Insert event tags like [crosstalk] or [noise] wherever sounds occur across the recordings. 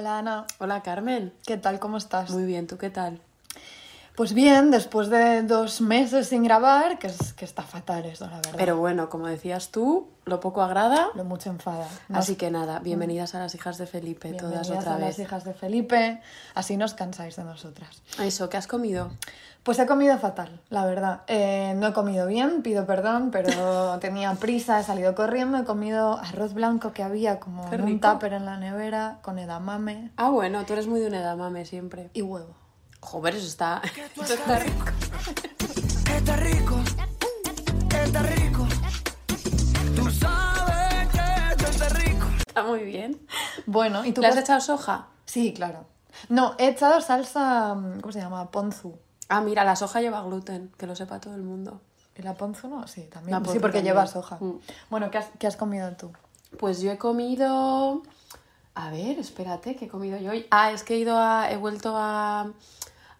Hola Ana, Hola Carmen. ¿qué tal? ¿Cómo estás? Muy bien, ¿tú qué tal? Pues bien, después de dos meses sin grabar, que, es, que está fatal eso, la verdad. Pero bueno, como decías tú, lo poco agrada. Lo mucho enfada. Nos- Así que nada, bienvenidas a las hijas de Felipe, todas bienvenidas otra a vez. las hijas de Felipe, así nos cansáis de nosotras. Eso, ¿qué has comido? Pues he comido fatal, la verdad. Eh, no he comido bien, pido perdón, pero [laughs] tenía prisa, he salido corriendo, he comido arroz blanco que había como en un tupper en la nevera, con edamame Ah, bueno, tú eres muy de un edamame siempre. y huevo. Joder, eso está, [laughs] eso está rico. Está rico, está rico. Tú sabes que esto está rico. Está muy bien. Bueno, ¿y tú ¿Le has echado soja? Sí, claro. No, he echado salsa, mm, ¿cómo se llama? Ponzu. Ah, mira, la soja lleva gluten, que lo sepa todo el mundo. ¿Y la ponzu no? Sí, también. Sí, porque también. lleva soja. Mm. Bueno, ¿qué has, qué has comido tú? Pues yo he comido. A ver, espérate, ¿qué he comido yo hoy? Ah, es que he ido a. he vuelto a,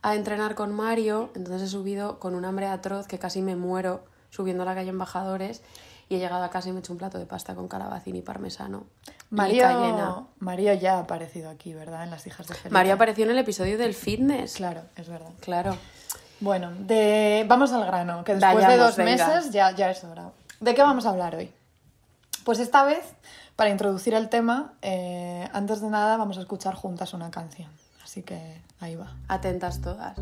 a entrenar con Mario, entonces he subido con un hambre atroz que casi me muero subiendo a la calle Embajadores y he llegado a casa y me he hecho un plato de pasta con calabacín y parmesano. y. Mario, Mario ya ha aparecido aquí, ¿verdad? En las hijas de Felipe. Mario apareció en el episodio del fitness. Claro, es verdad. Claro. Bueno, de... vamos al grano, que después de dos venga. meses ya, ya es hora. ¿De qué vamos a hablar hoy? Pues esta vez, para introducir el tema, eh, antes de nada vamos a escuchar juntas una canción. Así que ahí va. Atentas todas.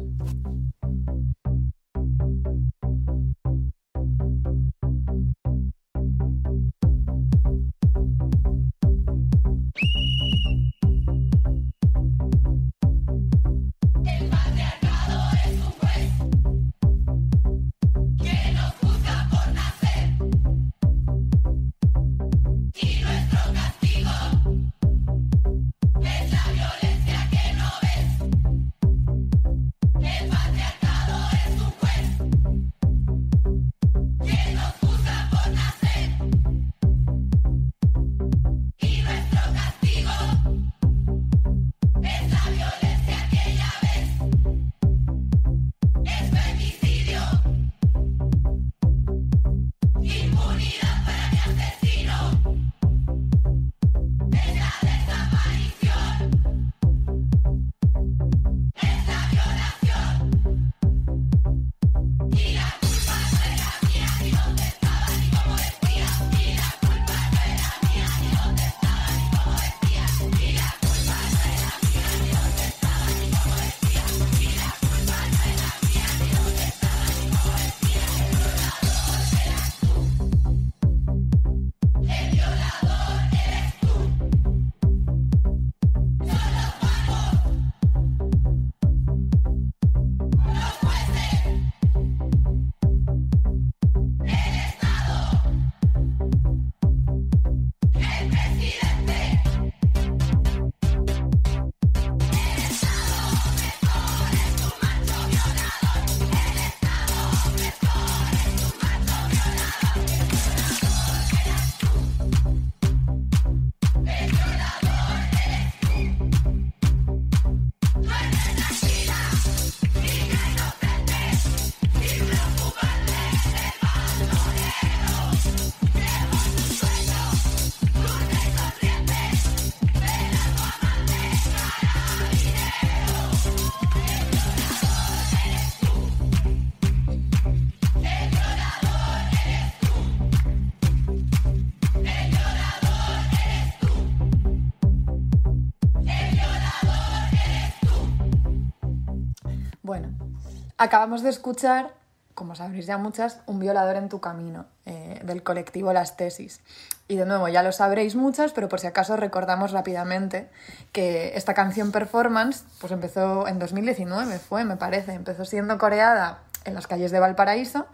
Acabamos de escuchar, como sabréis ya muchas, Un violador en tu camino, eh, del colectivo Las Tesis. Y de nuevo, ya lo sabréis muchas, pero por si acaso recordamos rápidamente que esta canción performance pues empezó en 2019, fue, me parece, empezó siendo coreada en las calles de Valparaíso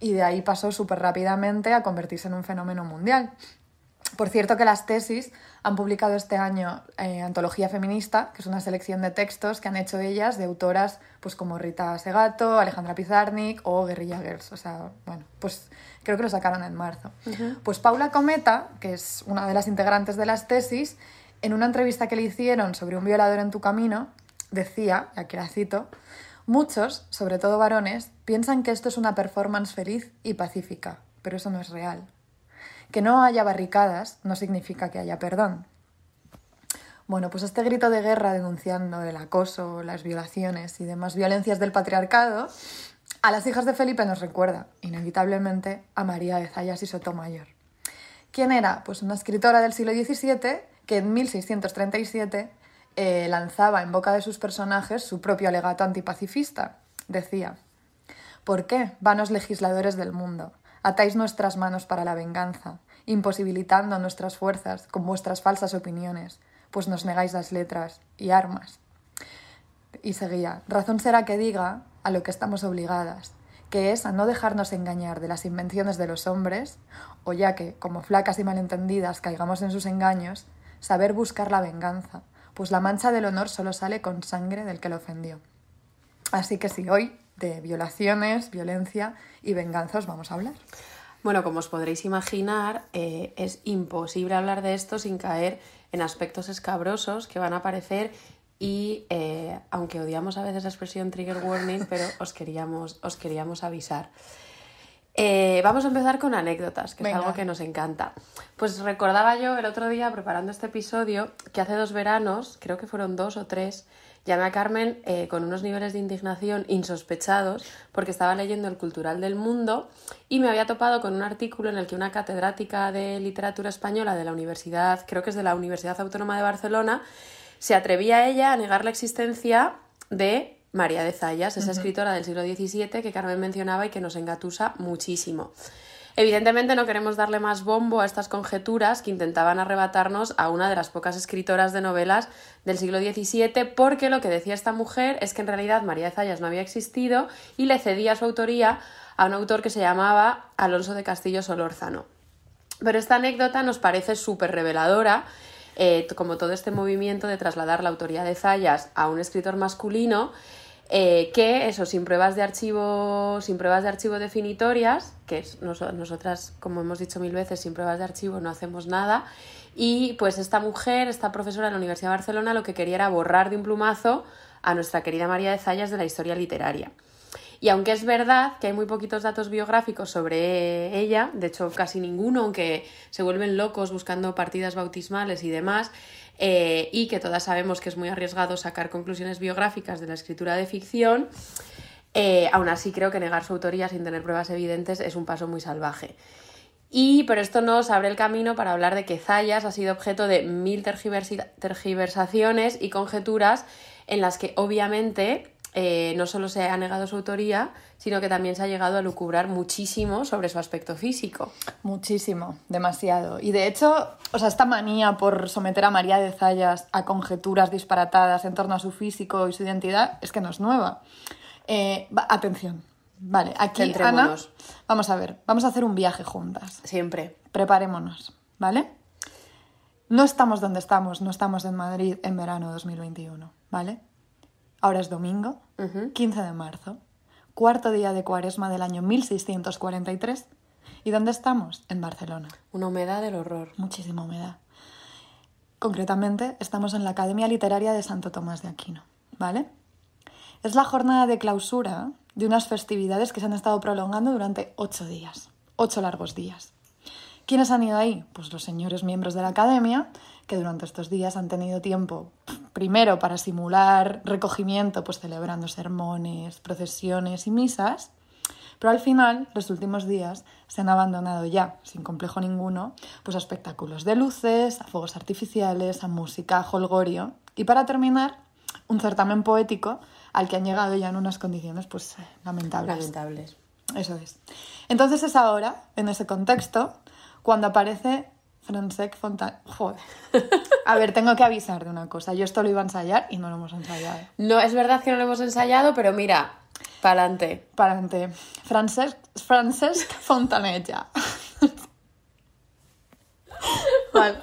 y de ahí pasó súper rápidamente a convertirse en un fenómeno mundial. Por cierto que las tesis han publicado este año eh, Antología Feminista, que es una selección de textos que han hecho ellas de autoras pues como Rita Segato, Alejandra Pizarnik o Guerrilla Girls. O sea, bueno, pues creo que lo sacaron en marzo. Pues Paula Cometa, que es una de las integrantes de las tesis, en una entrevista que le hicieron sobre un violador en tu camino, decía, y aquí la cito, muchos, sobre todo varones, piensan que esto es una performance feliz y pacífica, pero eso no es real. Que no haya barricadas no significa que haya perdón. Bueno, pues este grito de guerra denunciando el acoso, las violaciones y demás violencias del patriarcado, a las hijas de Felipe nos recuerda, inevitablemente, a María de Zayas y Sotomayor. ¿Quién era? Pues una escritora del siglo XVII que en 1637 eh, lanzaba en boca de sus personajes su propio alegato antipacifista. Decía, ¿por qué, vanos legisladores del mundo, atáis nuestras manos para la venganza, imposibilitando nuestras fuerzas con vuestras falsas opiniones, pues nos negáis las letras y armas? Y seguía, razón será que diga a lo que estamos obligadas, que es a no dejarnos engañar de las invenciones de los hombres, o ya que, como flacas y malentendidas, caigamos en sus engaños, saber buscar la venganza, pues la mancha del honor solo sale con sangre del que lo ofendió. Así que sí, hoy de violaciones, violencia y venganza os vamos a hablar. Bueno, como os podréis imaginar, eh, es imposible hablar de esto sin caer en aspectos escabrosos que van a aparecer y eh, aunque odiamos a veces la expresión trigger warning, pero os queríamos, os queríamos avisar. Eh, vamos a empezar con anécdotas, que Venga. es algo que nos encanta. Pues recordaba yo el otro día, preparando este episodio, que hace dos veranos, creo que fueron dos o tres, llamé a Carmen eh, con unos niveles de indignación insospechados porque estaba leyendo El Cultural del Mundo y me había topado con un artículo en el que una catedrática de literatura española de la Universidad, creo que es de la Universidad Autónoma de Barcelona, se atrevía a ella a negar la existencia de María de Zayas, esa escritora del siglo XVII que Carmen mencionaba y que nos engatusa muchísimo. Evidentemente no queremos darle más bombo a estas conjeturas que intentaban arrebatarnos a una de las pocas escritoras de novelas del siglo XVII, porque lo que decía esta mujer es que en realidad María de Zayas no había existido y le cedía su autoría a un autor que se llamaba Alonso de Castillo Solórzano. Pero esta anécdota nos parece súper reveladora, eh, como todo este movimiento de trasladar la autoría de Zayas a un escritor masculino, eh, que eso, sin pruebas de archivo, sin pruebas de archivo definitorias, que es, nos- nosotras, como hemos dicho mil veces, sin pruebas de archivo no hacemos nada, y pues esta mujer, esta profesora de la Universidad de Barcelona, lo que quería era borrar de un plumazo a nuestra querida María de Zayas de la historia literaria. Y aunque es verdad que hay muy poquitos datos biográficos sobre ella, de hecho casi ninguno, aunque se vuelven locos buscando partidas bautismales y demás, eh, y que todas sabemos que es muy arriesgado sacar conclusiones biográficas de la escritura de ficción, eh, aún así creo que negar su autoría sin tener pruebas evidentes es un paso muy salvaje. Y pero esto nos abre el camino para hablar de que Zayas ha sido objeto de mil tergiversaciones y conjeturas en las que obviamente eh, no solo se ha negado su autoría, sino que también se ha llegado a lucubrar muchísimo sobre su aspecto físico. Muchísimo, demasiado. Y de hecho, o sea, esta manía por someter a María de Zayas a conjeturas disparatadas en torno a su físico y su identidad es que no es nueva. Eh, atención, vale, aquí Ana, vamos a ver, vamos a hacer un viaje juntas. Siempre. Preparémonos, ¿vale? No estamos donde estamos, no estamos en Madrid en verano 2021, ¿vale? Ahora es domingo, 15 de marzo, cuarto día de cuaresma del año 1643. ¿Y dónde estamos? En Barcelona. Una humedad del horror. Muchísima humedad. Concretamente, estamos en la Academia Literaria de Santo Tomás de Aquino, ¿vale? Es la jornada de clausura de unas festividades que se han estado prolongando durante ocho días, ocho largos días. ¿Quiénes han ido ahí? Pues los señores miembros de la academia, que durante estos días han tenido tiempo, primero para simular recogimiento, pues celebrando sermones, procesiones y misas, pero al final, los últimos días, se han abandonado ya, sin complejo ninguno, pues a espectáculos de luces, a fuegos artificiales, a música, a holgorio. Y para terminar, un certamen poético al que han llegado ya en unas condiciones pues lamentables. Lamentables. Eso es. Entonces es ahora, en ese contexto, cuando aparece Francesc Fontana. Joder. A ver, tengo que avisar de una cosa. Yo esto lo iba a ensayar y no lo hemos ensayado. No, es verdad que no lo hemos ensayado, pero mira. Para adelante. Francesc, Francesc Fontanella. Vale.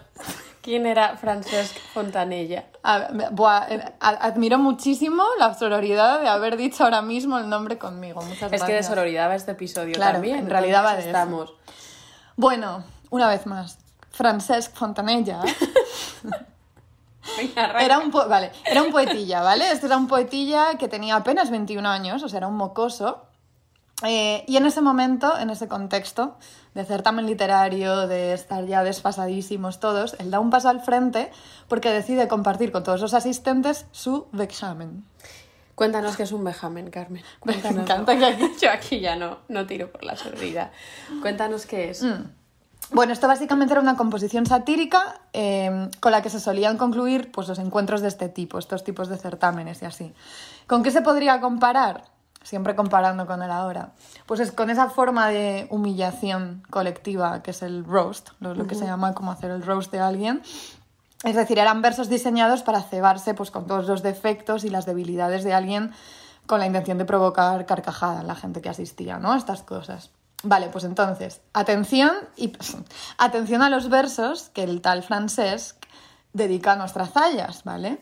¿Quién era Francesc Fontanella? A ver, buah, eh, admiro muchísimo la sororidad de haber dicho ahora mismo el nombre conmigo. Muchas Es que de sororidad va este episodio Claro, también. en realidad va de eso. estamos. Bueno, una vez más. Francesc Fontanella Venga, era un, vale, era un poetilla, ¿vale? Este era un poetilla que tenía apenas 21 años, o sea, era un mocoso. Eh, y en ese momento, en ese contexto de certamen literario, de estar ya desfasadísimos todos, él da un paso al frente porque decide compartir con todos los asistentes su vexamen. Cuéntanos qué es un vejamen, Carmen. Me Cuéntanos. encanta que aquí- Yo aquí ya no, no tiro por la sordida. Cuéntanos qué es. Bueno, esto básicamente era una composición satírica eh, con la que se solían concluir pues, los encuentros de este tipo, estos tipos de certámenes y así. ¿Con qué se podría comparar? Siempre comparando con el ahora. Pues es con esa forma de humillación colectiva que es el roast, lo, lo que se llama como hacer el roast de alguien. Es decir, eran versos diseñados para cebarse pues, con todos los defectos y las debilidades de alguien con la intención de provocar carcajada en la gente que asistía ¿no? a estas cosas. Vale, pues entonces, atención y [laughs] atención a los versos que el tal Francesc dedica a nuestras Zayas, ¿vale?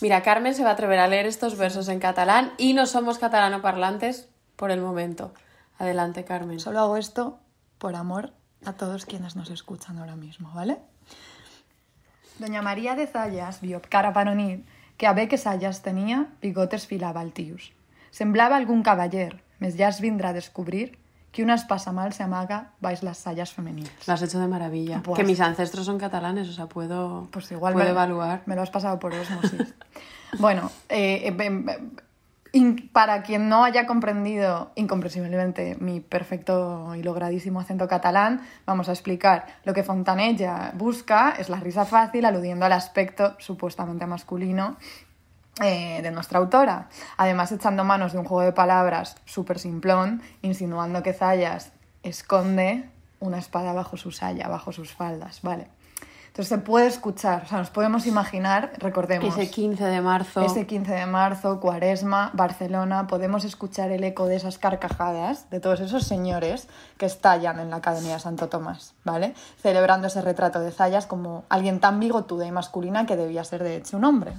Mira, Carmen se va a atrever a leer estos versos en catalán y no somos catalanoparlantes por el momento. Adelante, Carmen. Solo hago esto por amor a todos quienes nos escuchan ahora mismo, ¿vale? Doña María de Zayas vio cara para nit que a que Zayas tenia, bigotes filava el tius. Semblava algun cavaller, més ja es vindrà a descobrir que una espasa mal se amaga baix les Zayas femenines. Lo has hecho de maravilla. Pues- Que mis ancestros son catalanes, o sea, puedo, Pues igual puedo me, evaluar. me lo has pasado por osmosis. bueno, eh, eh, em, para quien no haya comprendido incomprensiblemente mi perfecto y logradísimo acento catalán, vamos a explicar. Lo que Fontanella busca es la risa fácil, aludiendo al aspecto supuestamente masculino eh, de nuestra autora. Además, echando manos de un juego de palabras súper simplón, insinuando que Zayas esconde una espada bajo su saya, bajo sus faldas, ¿vale? Entonces se puede escuchar, o sea, nos podemos imaginar, recordemos, Ese 15 de marzo. ese 15 de marzo, Cuaresma, Barcelona, podemos escuchar el eco de esas carcajadas de todos esos señores que estallan en la Academia de Santo Tomás, ¿vale? Celebrando ese retrato de Zayas como alguien tan bigotuda y masculina que debía ser de hecho un hombre.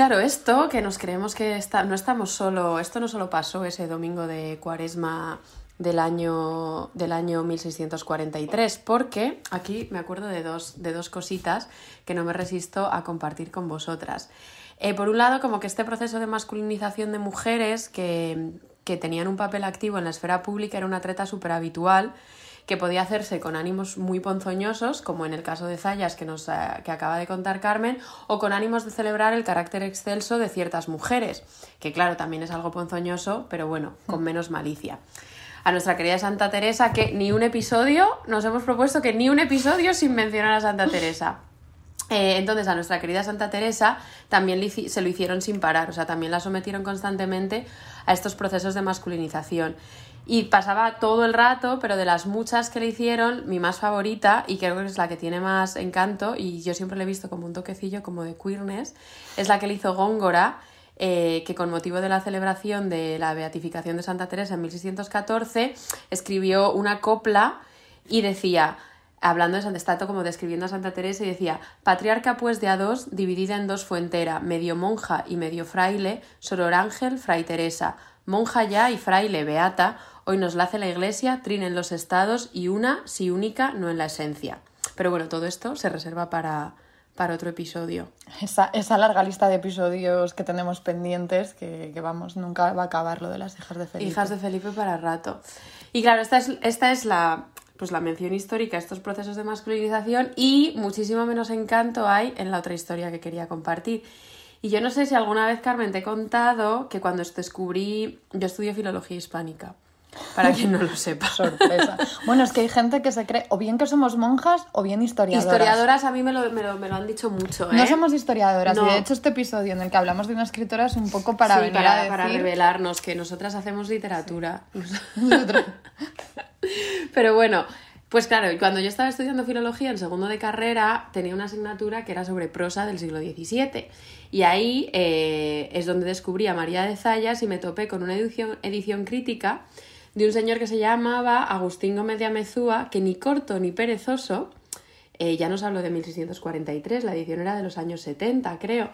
Claro, esto que nos creemos que está, no estamos solo, esto no solo pasó ese domingo de cuaresma del año, del año 1643, porque aquí me acuerdo de dos, de dos cositas que no me resisto a compartir con vosotras. Eh, por un lado, como que este proceso de masculinización de mujeres que, que tenían un papel activo en la esfera pública era una treta súper habitual que podía hacerse con ánimos muy ponzoñosos, como en el caso de Zayas que, nos, eh, que acaba de contar Carmen, o con ánimos de celebrar el carácter excelso de ciertas mujeres, que claro, también es algo ponzoñoso, pero bueno, con menos malicia. A nuestra querida Santa Teresa, que ni un episodio, nos hemos propuesto que ni un episodio sin mencionar a Santa Teresa. Eh, entonces a nuestra querida Santa Teresa también se lo hicieron sin parar, o sea, también la sometieron constantemente a estos procesos de masculinización. Y pasaba todo el rato, pero de las muchas que le hicieron, mi más favorita, y creo que es la que tiene más encanto, y yo siempre le he visto como un toquecillo como de queerness, es la que le hizo Góngora, eh, que con motivo de la celebración de la beatificación de Santa Teresa en 1614 escribió una copla y decía, hablando de Santa Estato como describiendo a Santa Teresa, y decía, patriarca pues de a dos, dividida en dos fuentera, medio monja y medio fraile, soror ángel, fray Teresa, monja ya y fraile beata, hoy nos la hace la iglesia, trina en los estados y una, si única, no en la esencia. Pero bueno, todo esto se reserva para, para otro episodio. Esa, esa larga lista de episodios que tenemos pendientes, que, que vamos, nunca va a acabar lo de las hijas de Felipe. Hijas de Felipe para rato. Y claro, esta es, esta es la, pues la mención histórica a estos procesos de masculinización y muchísimo menos encanto hay en la otra historia que quería compartir. Y yo no sé si alguna vez, Carmen, te he contado que cuando descubrí, yo estudio filología hispánica, para quien no lo sepa. [laughs] Sorpresa. bueno, es que hay gente que se cree o bien que somos monjas o bien historiadoras. Historiadoras a mí me lo, me lo, me lo han dicho mucho, ¿eh? No somos historiadoras. No. Y de hecho, este episodio en el que hablamos de una escritora es un poco para Sí, venir para, a decir... para revelarnos que nosotras hacemos literatura. Nosotros- [laughs] Pero bueno, pues claro, cuando yo estaba estudiando filología en segundo de carrera, tenía una asignatura que era sobre prosa del siglo XVII. Y ahí eh, es donde descubrí a María de Zayas y me topé con una edición, crítica de un señor que se llamaba Agustín Gómez de Amezúa, que ni corto ni perezoso, eh, ya nos hablo de 1643, la edición era de los años 70, creo.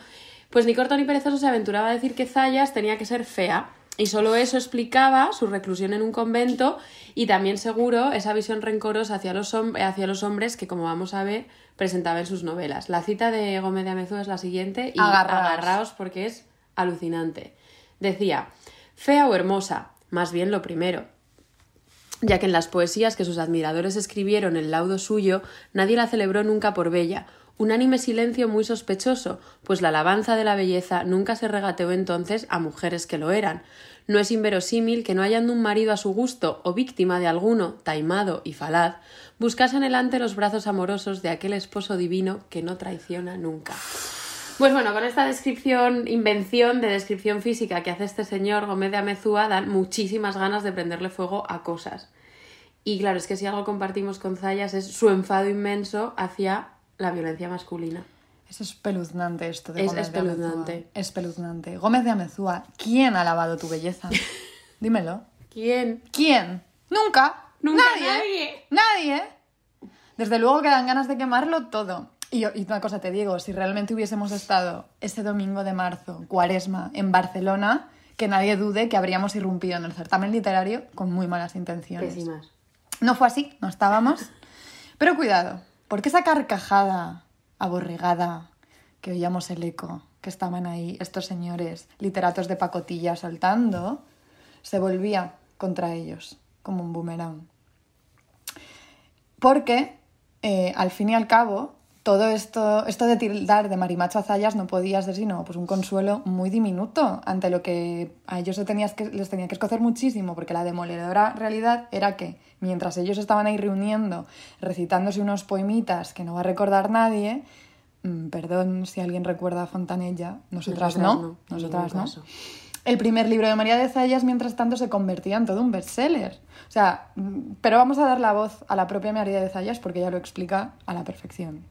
Pues ni corto ni perezoso se aventuraba a decir que Zayas tenía que ser fea. Y solo eso explicaba su reclusión en un convento y también seguro esa visión rencorosa hacia los, hacia los hombres que, como vamos a ver, presentaba en sus novelas. La cita de Gómez de Amezúa es la siguiente y Agarraos. agarraos porque es alucinante. Decía, fea o hermosa, más bien lo primero, ya que en las poesías que sus admiradores escribieron en laudo suyo, nadie la celebró nunca por bella, unánime silencio muy sospechoso, pues la alabanza de la belleza nunca se regateó entonces a mujeres que lo eran. No es inverosímil que no hallando un marido a su gusto o víctima de alguno, taimado y falaz, buscasen delante los brazos amorosos de aquel esposo divino que no traiciona nunca. Pues bueno, con esta descripción, invención de descripción física que hace este señor Gómez de Amezúa, dan muchísimas ganas de prenderle fuego a cosas. Y claro, es que si algo compartimos con Zayas es su enfado inmenso hacia la violencia masculina. Es espeluznante esto de Es Gómez de Amezúa. espeluznante. Espeluznante. Gómez de Amezúa, ¿quién ha lavado tu belleza? [laughs] Dímelo. ¿Quién? ¿Quién? Nunca. Nunca nadie. Nadie. Desde luego que dan ganas de quemarlo todo. Y, y una cosa te digo, si realmente hubiésemos estado ese domingo de marzo, cuaresma, en Barcelona, que nadie dude que habríamos irrumpido en el certamen literario con muy malas intenciones. Pésimas. No fue así, no estábamos. [laughs] Pero cuidado, porque esa carcajada aborregada que oíamos el eco, que estaban ahí estos señores literatos de pacotilla soltando, se volvía contra ellos como un boomerang. Porque, eh, al fin y al cabo, todo esto, esto de tildar de marimacho a Zayas no podía ser sino pues, un consuelo muy diminuto ante lo que a ellos se tenías que, les tenía que escocer muchísimo, porque la demoledora realidad era que mientras ellos estaban ahí reuniendo, recitándose unos poemitas que no va a recordar nadie, mm, perdón si alguien recuerda a Fontanella, nosotras, Nosotras no, nosotras no. caso. El primer libro de María de Zayas, mientras tanto, se convertía en todo un bestseller. O sea, mm, pero vamos a dar la voz a la propia María de Zayas porque ella lo explica a la perfección.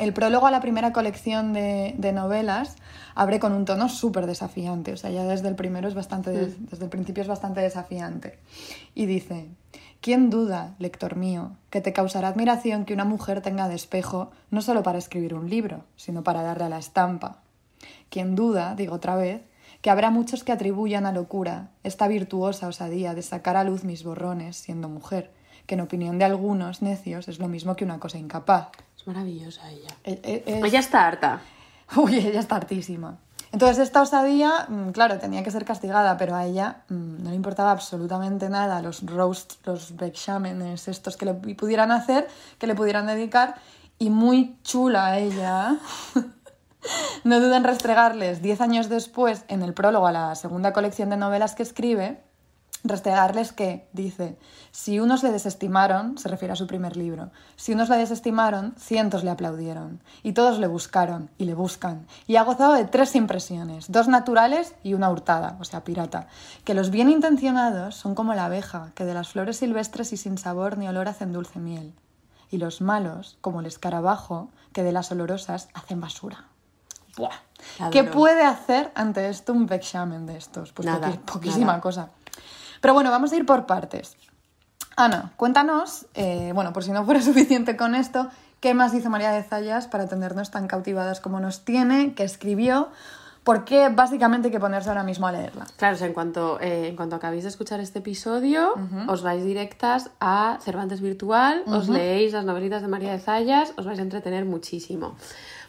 El prólogo a la primera colección de, de novelas abre con un tono súper desafiante. O sea, ya desde el primero es bastante, desde el principio es bastante desafiante. Y dice, ¿quién duda, lector mío, que te causará admiración que una mujer tenga de espejo no solo para escribir un libro, sino para darle a la estampa? Quien duda, digo otra vez, que habrá muchos que atribuyan a locura esta virtuosa osadía de sacar a luz mis borrones siendo mujer, que en opinión de algunos necios es lo mismo que una cosa incapaz. Es maravillosa ella. E- e- es- Ella está harta. [laughs] Uy, ella está hartísima. Entonces esta osadía, mm, claro, tenía que ser castigada, pero a ella mm, no le importaba absolutamente nada los roasts, los exámenes, estos que le pudieran hacer, que le pudieran dedicar, y muy chula ella. [laughs] No duda en restregarles, diez años después, en el prólogo a la segunda colección de novelas que escribe, restregarles que, dice, si unos le desestimaron, se refiere a su primer libro, si unos le desestimaron, cientos le aplaudieron, y todos le buscaron y le buscan, y ha gozado de tres impresiones, dos naturales y una hurtada, o sea, pirata, que los bien intencionados son como la abeja, que de las flores silvestres y sin sabor ni olor hacen dulce miel, y los malos, como el escarabajo, que de las olorosas hacen basura. Buah. ¿Qué puede hacer ante esto un examen de estos? Pues Nada, poquísima nada. cosa. Pero bueno, vamos a ir por partes. Ana, cuéntanos, eh, bueno, por si no fuera [laughs] suficiente con esto, ¿qué más hizo María de Zayas para tenernos tan cautivadas como nos tiene? ¿Qué escribió? ¿Por qué básicamente hay que ponerse ahora mismo a leerla? Claro, o sea, en cuanto, eh, en cuanto acabéis de escuchar este episodio, os vais directas a Cervantes Virtual, os leéis las novelitas de María de Zayas, os vais a entretener muchísimo.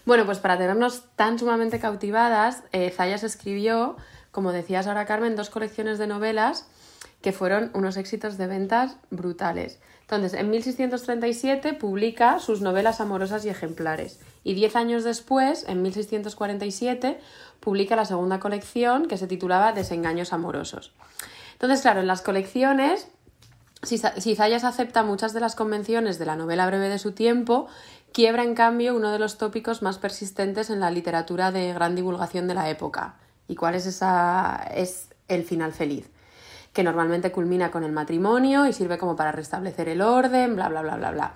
Bueno, pues para tenernos tan sumamente cautivadas, eh, Zayas escribió, como decías ahora Carmen, dos colecciones de novelas que fueron unos éxitos de ventas brutales. Entonces, en 1637 publica sus novelas amorosas y ejemplares. Y diez años después, en 1647, publica la segunda colección que se titulaba Desengaños amorosos. Entonces, claro, en las colecciones, Zayas acepta muchas de las convenciones de la novela breve de su tiempo, quiebra en cambio uno de los tópicos más persistentes en la literatura de gran divulgación de la época. ¿Y cuál es esa? Es el final feliz que normalmente culmina con el matrimonio y sirve como para restablecer el orden, bla, bla, bla, bla, bla.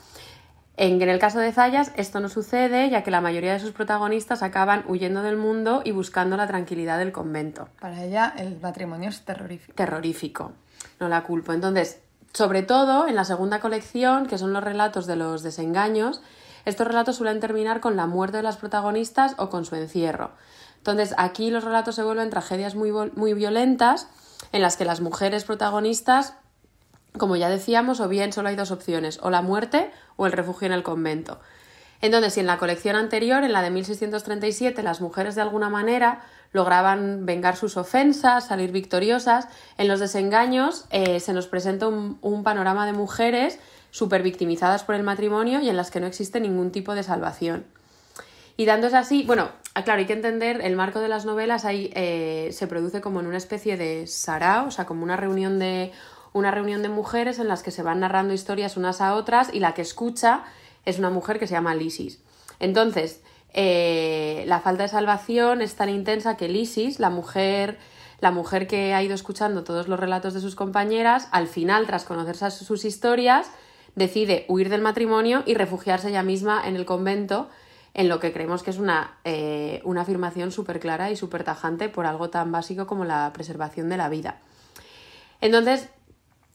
En, el caso de Zayas esto no sucede ya que la mayoría de sus protagonistas acaban huyendo del mundo y buscando la tranquilidad del convento. Para ella el matrimonio es terrorífico. Terrorífico, no la culpo. Entonces, sobre todo en la segunda colección, que son los relatos de los desengaños, estos relatos suelen terminar con la muerte de las protagonistas o con su encierro. Entonces, aquí los relatos se vuelven tragedias muy, muy violentas en las que las mujeres protagonistas, como ya decíamos, o bien solo hay dos opciones, o la muerte o el refugio en el convento. Entonces, si en la colección anterior, en la de 1637, las mujeres de alguna manera lograban vengar sus ofensas, salir victoriosas, en los desengaños eh, se nos presenta un, panorama de mujeres súper victimizadas por el matrimonio y en las que no existe ningún tipo de salvación. Y dándose así, bueno, claro, hay que entender, el marco de las novelas ahí eh, se produce como en una especie de sarao, o sea, como una reunión de una reunión de mujeres en las que se van narrando historias unas a otras y la que escucha es una mujer que se llama Lisis. Entonces, eh, la falta de salvación es tan intensa que Lisis, la mujer, la mujer que ha ido escuchando todos los relatos de sus compañeras, al final, tras conocer sus historias, decide huir del matrimonio y refugiarse ella misma en el convento, en lo que creemos que es una, eh, una afirmación súper clara y súper tajante por algo tan básico como la preservación de la vida. Entonces,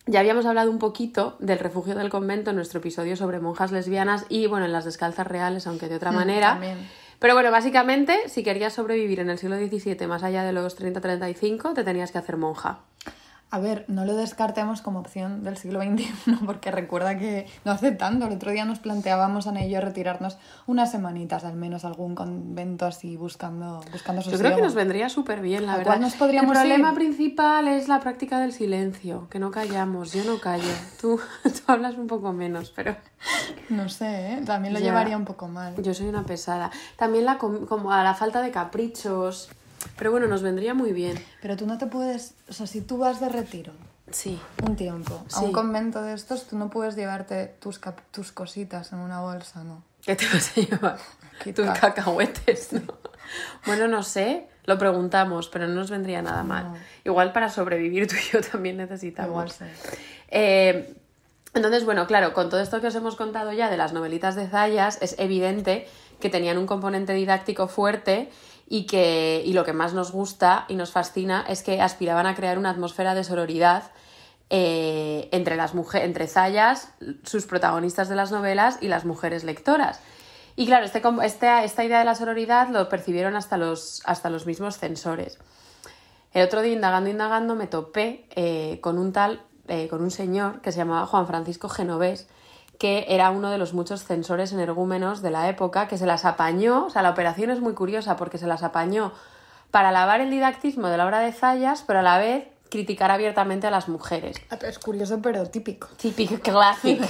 ya habíamos hablado un poquito del refugio del convento en nuestro episodio sobre monjas lesbianas y, bueno, en las descalzas reales, aunque de otra Mm, manera. también. Pero bueno, básicamente, si querías sobrevivir en el siglo XVII más allá de los 30-35, te tenías que hacer monja. A ver, no lo descartemos como opción del siglo XXI, [laughs] porque recuerda que no hace tanto. El otro día nos planteábamos, y yo, retirarnos unas semanitas al menos a algún convento así buscando, buscando Yo creo que nos vendría súper bien, la ¿A verdad. nos podríamos El problema ir? principal es la práctica del silencio, que no callamos. Yo no callo. [laughs] Tú, [laughs] tú hablas un poco menos, pero No sé, ¿eh? también lo Ya. llevaría un poco mal. yo soy una pesada. También la com- como a la falta de caprichos. Pero bueno, nos vendría muy bien. Pero tú no te puedes, o sea, si tú vas de retiro Sí. un tiempo a un convento de estos, tú no puedes llevarte tus, cap- tus cositas en una bolsa, ¿no? ¿Qué te vas a llevar? [laughs] Tus cacahuetes, ¿no? Bueno, no sé, lo preguntamos, pero no nos vendría nada mal. No. Igual para sobrevivir tú y yo también necesitamos. Igual sí. Eh, entonces, bueno, claro, con todo esto que os hemos contado ya de las novelitas de Zayas, es evidente que tenían un componente didáctico fuerte y que y lo que más nos gusta y nos fascina es que aspiraban a crear una atmósfera de sororidad eh, entre las mujeres, entre Zayas, sus protagonistas de las novelas y las mujeres lectoras. Y claro, este, este- esta idea de la sororidad lo percibieron hasta los, hasta los mismos censores. El otro día, indagando, indagando, me topé eh, con un tal, eh, con un señor que se llamaba Juan Francisco Genovés, que era uno de los muchos censores energúmenos de la época, que se las apañó, o sea, la operación es muy curiosa porque se las apañó para alabar el didactismo de la obra de Zayas, pero a la vez criticar abiertamente a las mujeres. Es curioso, pero típico. Típico [laughs] classic.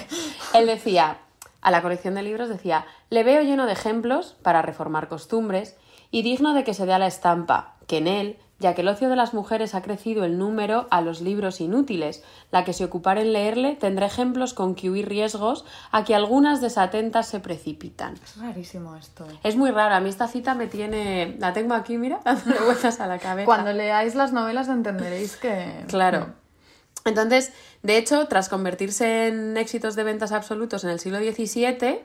Él decía, a la colección de libros decía, le veo lleno de ejemplos para reformar costumbres y digno de que se dé a la estampa, que en él, ya que el ocio de las mujeres ha crecido el número a los libros inútiles, la que se ocupara en leerle tendrá ejemplos con que huir riesgos a que algunas desatentas se precipitan. Es rarísimo esto. Es muy raro, a mí esta cita me tiene... La tengo aquí, mira, [laughs] dándole vueltas a la cabeza. Cuando leáis las novelas entenderéis que... Claro. Entonces, de hecho, tras convertirse en éxitos de ventas absolutos en el siglo XVII,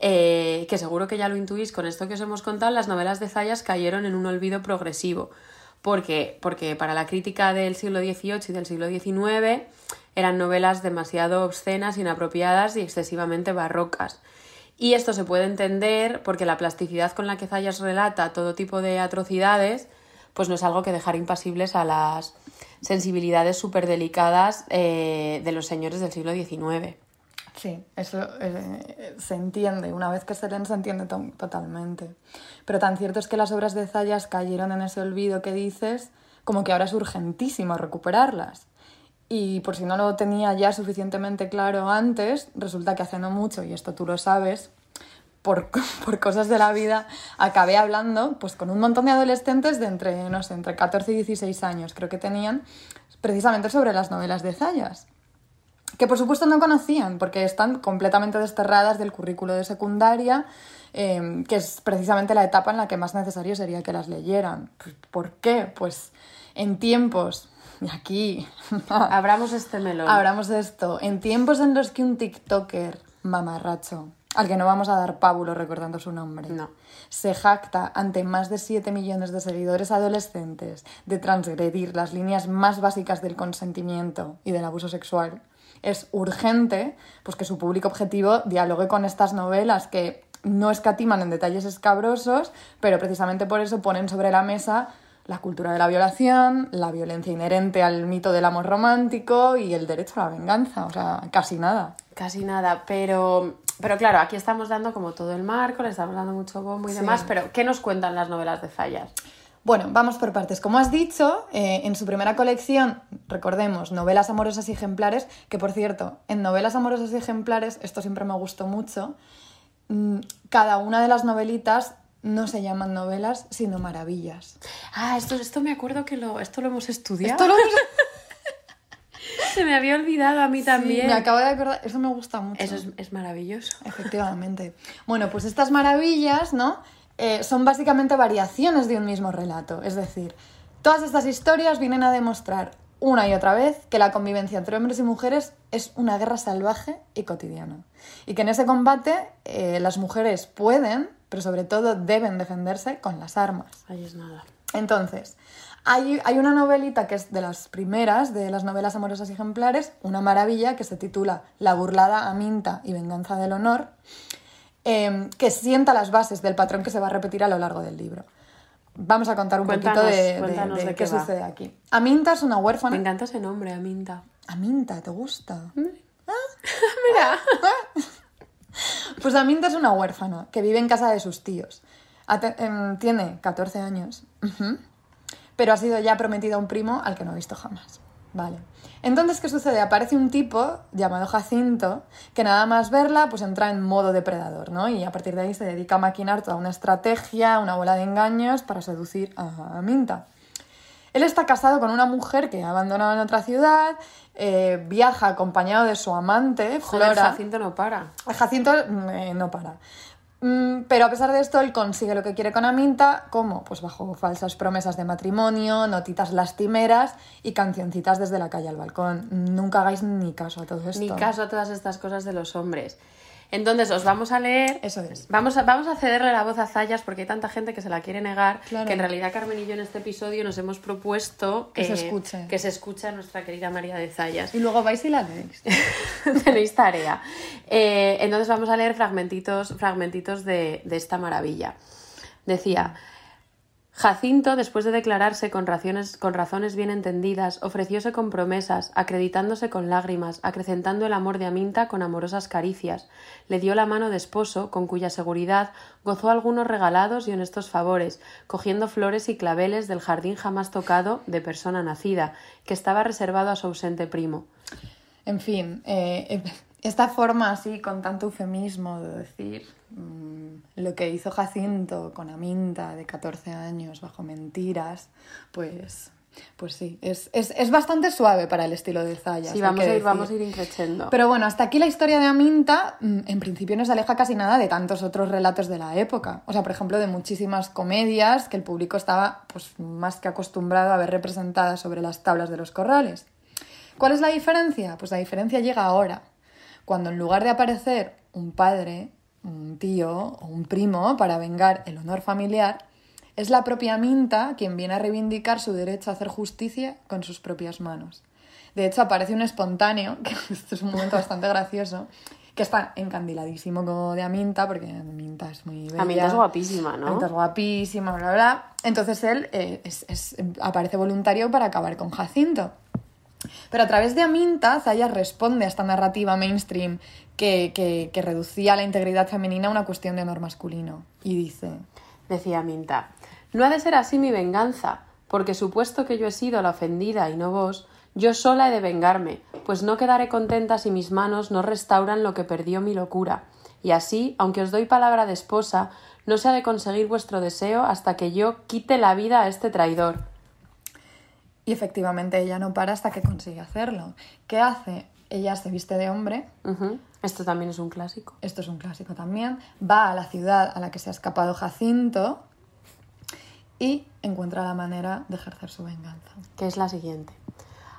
eh, que seguro que ya lo intuís con esto que os hemos contado, las novelas de Zayas cayeron en un olvido progresivo. Porque, porque para la crítica del siglo XVIII y del siglo XIX eran novelas demasiado obscenas, inapropiadas y excesivamente barrocas. Y esto se puede entender porque la plasticidad con la que Zayas relata todo tipo de atrocidades, pues no es algo que dejar impasibles a las sensibilidades súper delicadas eh, de los señores del siglo XIX. Sí, eso eh, se entiende, una vez que se leen se entiende to- totalmente. Pero tan cierto es que las obras de Zayas cayeron en ese olvido que dices, como que ahora es urgentísimo recuperarlas. Y por si no lo tenía ya suficientemente claro antes, resulta que hace no mucho, y esto tú lo sabes, por, [laughs] por cosas de la vida, acabé hablando pues, con un montón de adolescentes de entre, no sé, entre 14 y 16 años, creo que tenían, precisamente sobre las novelas de Zayas que por supuesto no conocían, porque están completamente desterradas del currículo de secundaria, eh, que es precisamente la etapa en la que más necesario sería que las leyeran. ¿Por qué? Pues en tiempos, y aquí [laughs] Abramos este melón. hablamos de esto, en tiempos en los que un TikToker mamarracho, al que no vamos a dar pábulo recordando su nombre, No. se jacta ante más de 7 millones de seguidores adolescentes de transgredir las líneas más básicas del consentimiento y del abuso sexual, es urgente pues, que su público objetivo dialogue con estas novelas que no escatiman en detalles escabrosos, pero precisamente por eso ponen sobre la mesa la cultura de la violación, la violencia inherente al mito del amor romántico y el derecho a la venganza, o sea, casi nada. Casi nada, pero Pero claro, aquí estamos dando como todo el marco, le estamos dando mucho bombo y Sí. demás, pero ¿qué nos cuentan las novelas de Zayas? Bueno, vamos por partes. Como has dicho, eh, en su primera colección, recordemos, novelas amorosas y ejemplares, que por cierto, en novelas amorosas y ejemplares, esto siempre me gustó mucho, mm, cada una de las novelitas no se llaman novelas, sino maravillas. Ah, esto, esto me acuerdo que lo, esto lo hemos estudiado. Esto lo [laughs] Se me había olvidado a mí también. me acabo de acordar, eso me gusta mucho. Eso es, es maravilloso. Efectivamente. Bueno, pues estas maravillas, ¿no? Eh, son básicamente variaciones de un mismo relato. Es decir, todas estas historias vienen a demostrar una y otra vez que la convivencia entre hombres y mujeres es una guerra salvaje y cotidiana. Y que en ese combate eh, las mujeres pueden, pero sobre todo deben defenderse con las armas. Ahí es nada. Entonces, hay, hay una novelita que es de las primeras de las novelas amorosas y ejemplares, una maravilla que se titula La burlada Aminta y venganza del honor, eh, que sienta las bases del patrón que se va a repetir a lo largo del libro. Vamos a contar un Cuéntanos, poquito de, de- cuéntanos de de qué, sucede aquí. Aminta es una Me huérfana. encanta ese nombre, Aminta. Aminta, ¿te gusta? [laughs] Mira. Pues Aminta es una huérfana que vive en casa de sus tíos. Ate- em, tiene 14 años, pero ha sido ya prometida a un primo al que no ha visto jamás. Vale. Entonces, ¿qué sucede? Aparece un tipo llamado Jacinto que nada más verla, pues entra en modo depredador, ¿no? Y a partir de ahí se dedica a maquinar toda una estrategia, una bola de engaños para seducir a Aminta. Él está casado con una mujer que ha abandonado en otra ciudad, eh, viaja acompañado de su amante, Joder, Flora. Jacinto no para. Jacinto mm, eh, no para. Mm, pero a pesar de esto, él consigue lo que quiere con Aminta, como pues bajo falsas promesas de matrimonio, notitas lastimeras y cancioncitas desde la calle al balcón. Nunca hagáis ni caso a todo esto. Ni caso a todas estas cosas de los hombres. Entonces, os vamos a leer. Eso es. Vamos a, vamos a cederle la voz a Zayas porque hay tanta gente que se la quiere negar Claro. que en realidad Carmen y yo en este episodio nos hemos propuesto Que se escuche. que se escuche a nuestra querida María de Zayas. Y luego vais y la leéis. [laughs] Tenéis tarea. Eh, entonces vamos a leer fragmentitos, fragmentitos de, de esta maravilla. Decía, Jacinto, después de declararse con, razones, con razones bien entendidas, ofrecióse con promesas, acreditándose con lágrimas, acrecentando el amor de Aminta con amorosas caricias. Le dio la mano de esposo, con cuya seguridad gozó algunos regalados y honestos favores, cogiendo flores y claveles del jardín jamás tocado de persona nacida, que estaba reservado a su ausente primo. En fin, eh, esta forma así, con tanto eufemismo de decir mm, lo que hizo Jacinto con Aminta de 14 años bajo mentiras, pues, pues sí, es, es, es bastante suave para el estilo de Zayas. Sí, vamos a ir, vamos a ir. Pero bueno, hasta aquí la historia de Aminta, mm, en principio no se aleja casi nada de tantos otros relatos de la época. O sea, por ejemplo, de muchísimas comedias que el público estaba pues, más que acostumbrado a ver representadas sobre las tablas de los corrales. ¿Cuál es la diferencia? Pues la diferencia llega ahora, cuando en lugar de aparecer un padre, un tío o un primo para vengar el honor familiar, es la propia Minta quien viene a reivindicar su derecho a hacer justicia con sus propias manos. De hecho, aparece un espontáneo, [laughs] que esto es un momento bastante gracioso, que está encandiladísimo como de Aminta, porque Aminta es muy bella. Aminta es guapísima, ¿no? Aminta es guapísima, bla, bla. Entonces él eh, es- es- aparece voluntario para acabar con Jacinto. Pero a través de Aminta, Zayas responde a esta narrativa mainstream que, que- que reducía la integridad femenina a una cuestión de honor masculino. Y dice, Decía Minta, no ha de ser así mi venganza, porque supuesto que yo he sido la ofendida y no vos, yo sola he de vengarme, pues no quedaré contenta si mis manos no restauran lo que perdió mi locura. Y así, aunque os doy palabra de esposa, no se ha de conseguir vuestro deseo hasta que yo quite la vida a este traidor. Y efectivamente ella no para hasta que consigue hacerlo. ¿Qué hace? Ella se viste de hombre. Esto también es un clásico. esto es un clásico también, va a la ciudad a la que se ha escapado Jacinto y encuentra la manera de ejercer su venganza. que es la siguiente.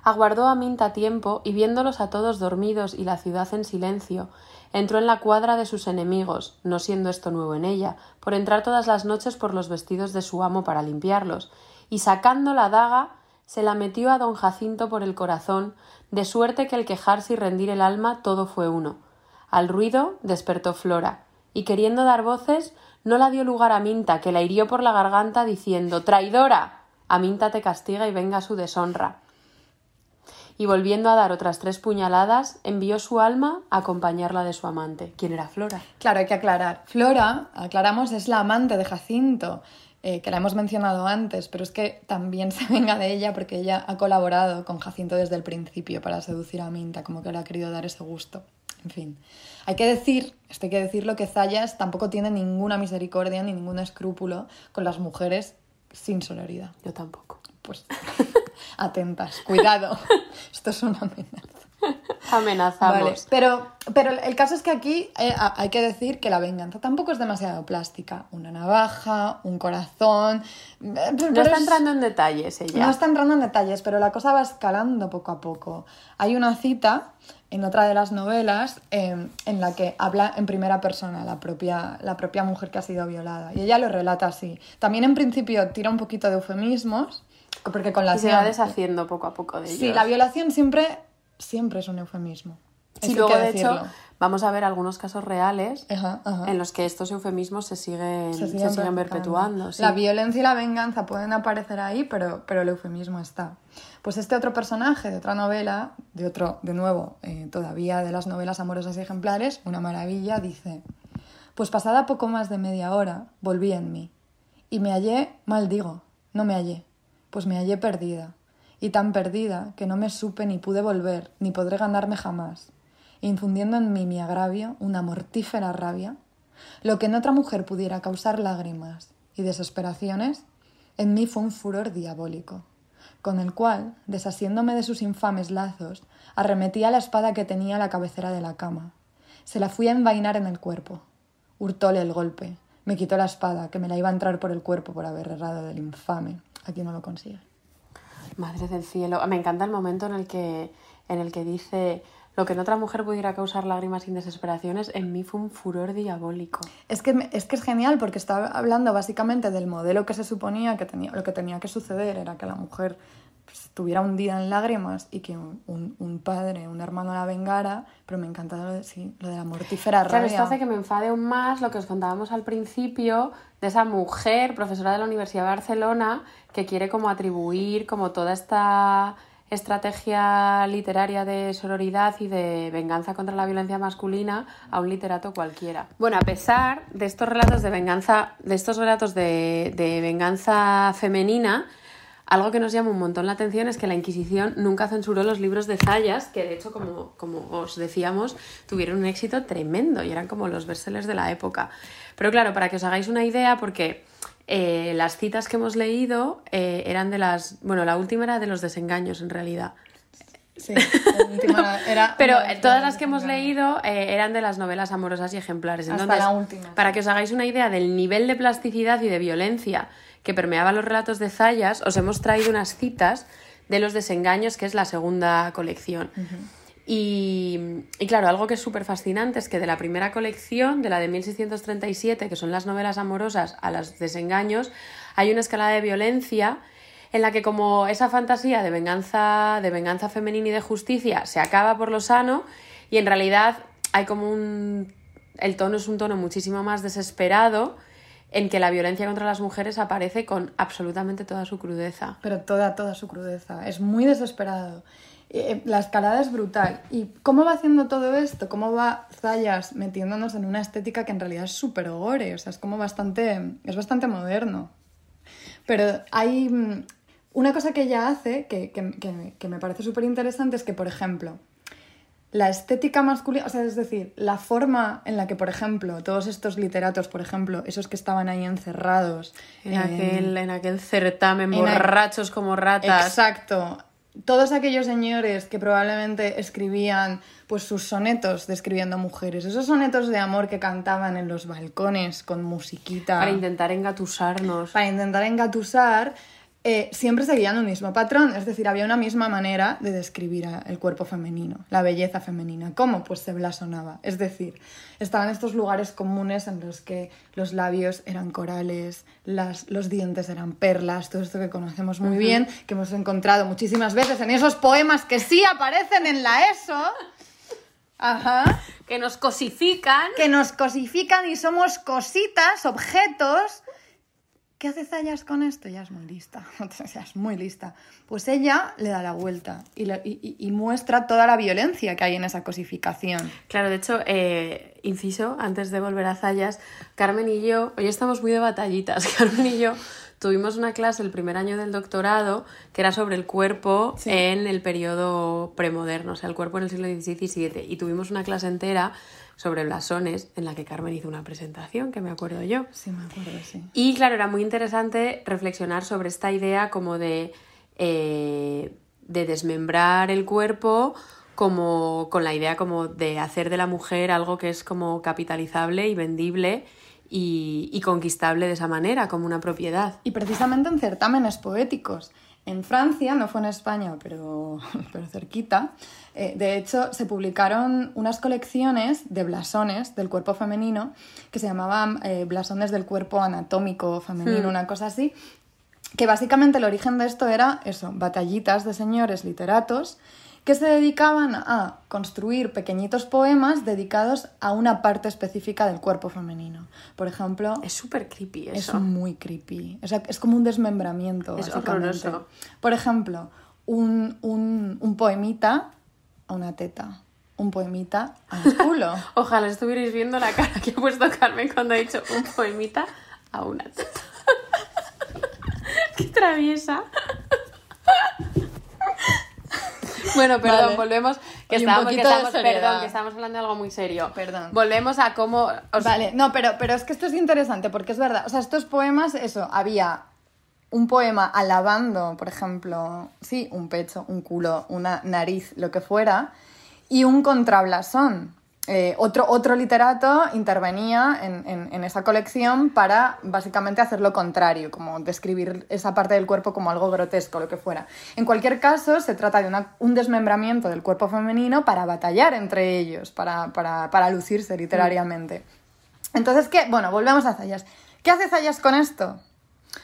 Aguardó a Minta tiempo y viéndolos a todos dormidos y la ciudad en silencio, entró en la cuadra de sus enemigos, no siendo esto nuevo en ella, por entrar todas las noches por los vestidos de su amo para limpiarlos, y sacando la daga, se la metió a don Jacinto por el corazón, de suerte que al quejarse y rendir el alma todo fue uno. Al ruido despertó Flora, y queriendo dar voces, no la dio lugar a Minta, que la hirió por la garganta diciendo Traidora. A Minta te castiga y venga su deshonra. y volviendo a dar otras tres puñaladas, envió su alma a acompañarla de su amante. ¿Quién era Flora? Claro, hay que aclarar. Flora, aclaramos, es la amante de Jacinto, eh, que la hemos mencionado antes, pero es que también [laughs] se venga de ella porque ella ha colaborado con Jacinto desde el principio para seducir a Minta, como que le ha querido dar ese gusto. En fin, hay que decir, esto hay que decirlo, que Zayas tampoco tiene ninguna misericordia ni ningún escrúpulo con las mujeres sin sororidad. Yo tampoco. Pues [laughs] atentas, cuidado, [laughs] esto es una amenaza. [laughs] Amenazamos. Vale, pero, pero el caso es que aquí eh, hay que decir que la venganza tampoco es demasiado plástica. Una navaja, un corazón. eh, pero No está es- entrando en detalles ella. no está entrando en detalles, pero la cosa va escalando poco a poco. Hay una cita en otra de las novelas eh, en la que habla en primera persona la propia, la propia mujer que ha sido violada. Y ella lo relata así. También en principio tira un poquito de eufemismos, porque con la Y se va deshaciendo poco a poco de ellos. Sí, la violación siempre, siempre es un eufemismo. Sí, luego de hecho vamos a ver algunos casos reales Ajá, ajá. en los que estos eufemismos se siguen, se siguen siguen, practicando. perpetuando. sí. La violencia y la venganza pueden aparecer ahí, pero, pero el eufemismo está. Pues este otro personaje de otra novela, de otro, de nuevo, eh, todavía de las novelas amorosas y ejemplares, una maravilla, dice: Pues pasada poco más de media hora, volví en mí. Y me hallé, mal digo, no me hallé, pues me hallé perdida. Y tan perdida que no me supe ni pude volver, ni podré ganarme jamás, infundiendo en mí mi agravio una mortífera rabia, lo que en otra mujer pudiera causar lágrimas y desesperaciones, en mí fue un furor diabólico, con el cual, desasiéndome de sus infames lazos, arremetí a la espada que tenía a la cabecera de la cama. Se la fui a envainar en el cuerpo. Hurtóle el golpe. Me quitó la espada, que me la iba a entrar por el cuerpo por haber errado del infame. Aquí no lo consigue. Madre del cielo. Me encanta el momento en el que, en el que dice lo que en otra mujer pudiera causar lágrimas sin desesperaciones, en mí fue un furor diabólico. Es que, es que es genial porque está hablando básicamente del modelo que se suponía que tenía, lo que tenía que suceder era que la mujer estuviera hundida en lágrimas y que un, un- un padre, un hermano la vengara, pero me encanta lo de, sí, lo de la mortífera Claro, rabia. esto hace que me enfade aún más lo que os contábamos al principio de esa mujer, profesora de la Universidad de Barcelona, que quiere como atribuir como toda esta estrategia literaria de sororidad y de venganza contra la violencia masculina a un literato cualquiera. Bueno, a pesar de estos relatos de venganza, de estos relatos de, de venganza femenina, algo que nos llama un montón la atención es que la Inquisición nunca censuró los libros de Zayas, que de hecho, como, como os decíamos, tuvieron un éxito tremendo y eran como los bestsellers de la época. Pero claro, para que os hagáis una idea, porque eh, las citas que hemos leído eh, eran de las... Bueno, la última era de los desengaños en realidad. Sí, último [laughs] era- Pero todas las que hemos leído eh, eran de las novelas amorosas y ejemplares. Hasta Entonces, la última, para que os hagáis una idea del nivel de plasticidad y de violencia que permeaba los relatos de Zayas, os hemos traído unas citas de los desengaños, que es la segunda colección. Y, y claro, algo que es súper fascinante es que de la primera colección, de la de 1637, que son las novelas amorosas, a los desengaños, hay una escalada de violencia en la que como esa fantasía de venganza, de venganza femenina y de justicia se acaba por lo sano y en realidad hay como un... el tono es un tono muchísimo más desesperado en que la violencia contra las mujeres aparece con absolutamente toda su crudeza. Pero toda, toda su crudeza. Es muy desesperado. Eh, la escalada es brutal. ¿Y cómo va haciendo todo esto? ¿Cómo va Zayas metiéndonos en una estética que en realidad es súper gore? O sea, es como bastante... es bastante moderno. Pero hay mm, una cosa que ella hace que, que- que- que me parece súper interesante es que, por ejemplo, la estética masculina, o sea, es decir, la forma en la que, por ejemplo, todos estos literatos, por ejemplo, esos que estaban ahí encerrados En, eh, aquel, en aquel certamen, en borrachos como ratas. Exacto. Todos aquellos señores que probablemente escribían pues sus sonetos describiendo mujeres, esos sonetos de amor que cantaban en los balcones con musiquita Para intentar engatusarnos. para intentar engatusar, eh, siempre seguían un mismo patrón, es decir, había una misma manera de describir el cuerpo femenino, la belleza femenina. ¿Cómo? Pues se blasonaba. Es decir, estaban estos lugares comunes en los que los labios eran corales, las, los dientes eran perlas, todo esto que conocemos muy bien, que hemos encontrado muchísimas veces en esos poemas que sí aparecen en la ESO. Ajá Que nos cosifican. que nos cosifican y somos cositas, objetos ¿qué hace Zayas con esto? Ella es muy lista, [laughs] sea, es muy lista. Pues ella le da la vuelta y, muestra toda la violencia que hay en esa cosificación. Claro, de hecho, eh, inciso, antes de volver a Zayas, Carmen y yo, hoy estamos muy de batallitas, [laughs] Carmen y yo tuvimos una clase el primer año del doctorado que era sobre el cuerpo Sí. en el periodo premoderno, o sea, el cuerpo en el siglo XVI y XVII, y tuvimos una clase entera sobre blasones en la que Carmen hizo una presentación, que me acuerdo yo. Sí, me acuerdo, sí. Y claro, era muy interesante reflexionar sobre esta idea como de, eh, de desmembrar el cuerpo, como con la idea como de hacer de la mujer algo que es como capitalizable y vendible y, y conquistable de esa manera, como una propiedad. Y precisamente en certámenes poéticos. En Francia, no fue en España, pero, [laughs] pero cerquita, eh, de hecho se publicaron unas colecciones de blasones del cuerpo femenino que se llamaban eh, blasones del cuerpo anatómico femenino, una cosa así, que básicamente el origen de esto era eso, batallitas de señores literatos que se dedicaban a construir pequeñitos poemas dedicados a una parte específica del cuerpo femenino. Por ejemplo, Es súper creepy es eso. muy creepy. O sea, es como un desmembramiento. Es básicamente. horroroso. Por ejemplo, un, un, un poemita a una teta. Un poemita a un culo. [laughs] Ojalá estuvierais viendo la cara que ha puesto Carmen cuando ha dicho un poemita a una teta. [laughs] Qué traviesa. Bueno, [laughs] perdón, Vale. volvemos. Que Oye, estábamos, que estamos, perdón, que estamos hablando de algo muy serio. Perdón. Volvemos a cómo. os- Vale, no, pero, pero es que esto es interesante porque es verdad. O sea, estos poemas, eso, había un poema alabando, por ejemplo, sí, un pecho, un culo, una nariz, lo que fuera, y un contrablasón. Eh, otro, otro literato intervenía en, en- en esa colección para básicamente hacer lo contrario, como describir esa parte del cuerpo como algo grotesco, lo que fuera. En cualquier caso, se trata de una- un desmembramiento del cuerpo femenino para batallar entre ellos, para, para- para lucirse literariamente. Entonces, ¿qué? Bueno, volvemos a Zayas. ¿Qué hace Zayas con esto?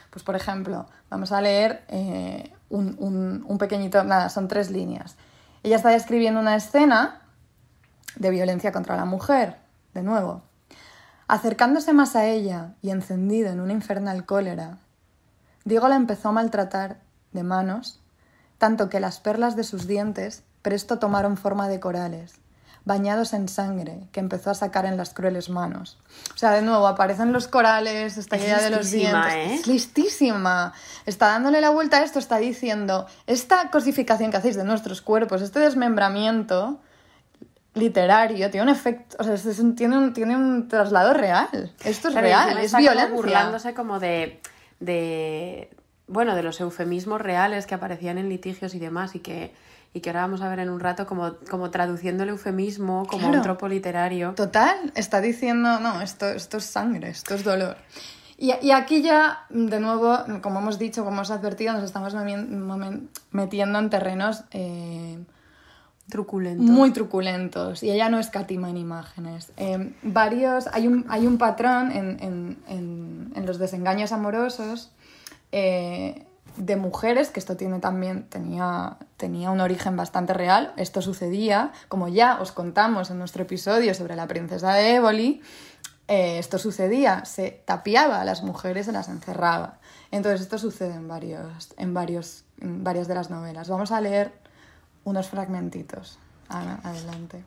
Pues, por ejemplo, vamos a leer eh, un, un- un pequeñito, nada, son tres líneas. Ella está describiendo una escena de violencia contra la mujer, de nuevo. Acercándose más a ella y encendido en una infernal cólera, Diego la empezó a maltratar de manos, tanto que las perlas de sus dientes presto tomaron forma de corales, bañados en sangre que empezó a sacar en las crueles manos. O sea, de nuevo, aparecen los corales, esta Es idea de los dientes. ¿eh? Es listísima. Está dándole la vuelta a esto, está diciendo, esta cosificación que hacéis de nuestros cuerpos, este desmembramiento literario, tiene un efecto, o sea, es un- tiene, un, tiene un traslado real. Esto es real, es está como violencia. burlándose como de, de. Bueno, de los eufemismos reales que aparecían en litigios y demás, y que, y que ahora vamos a ver en un rato como, como traduciendo el eufemismo como Claro. un tropo literario. Total, está diciendo, no, esto, esto es sangre, esto es dolor. Y, y aquí ya, de nuevo, como hemos dicho, como hemos advertido, nos estamos metiendo en terrenos eh, Truculento. muy truculentos y ella no escatima en imágenes. Eh, varios, hay, un, hay un patrón en, en- en- en los desengaños amorosos eh, de mujeres, que esto tiene también, tenía, tenía un origen bastante real. Esto sucedía, como ya os contamos en nuestro episodio sobre la princesa de Éboli, eh, esto sucedía, se tapiaba a las mujeres, se las encerraba. Entonces esto sucede en, varios, en, varios, en varias de las novelas. Vamos a leer unos fragmentitos. Adelante.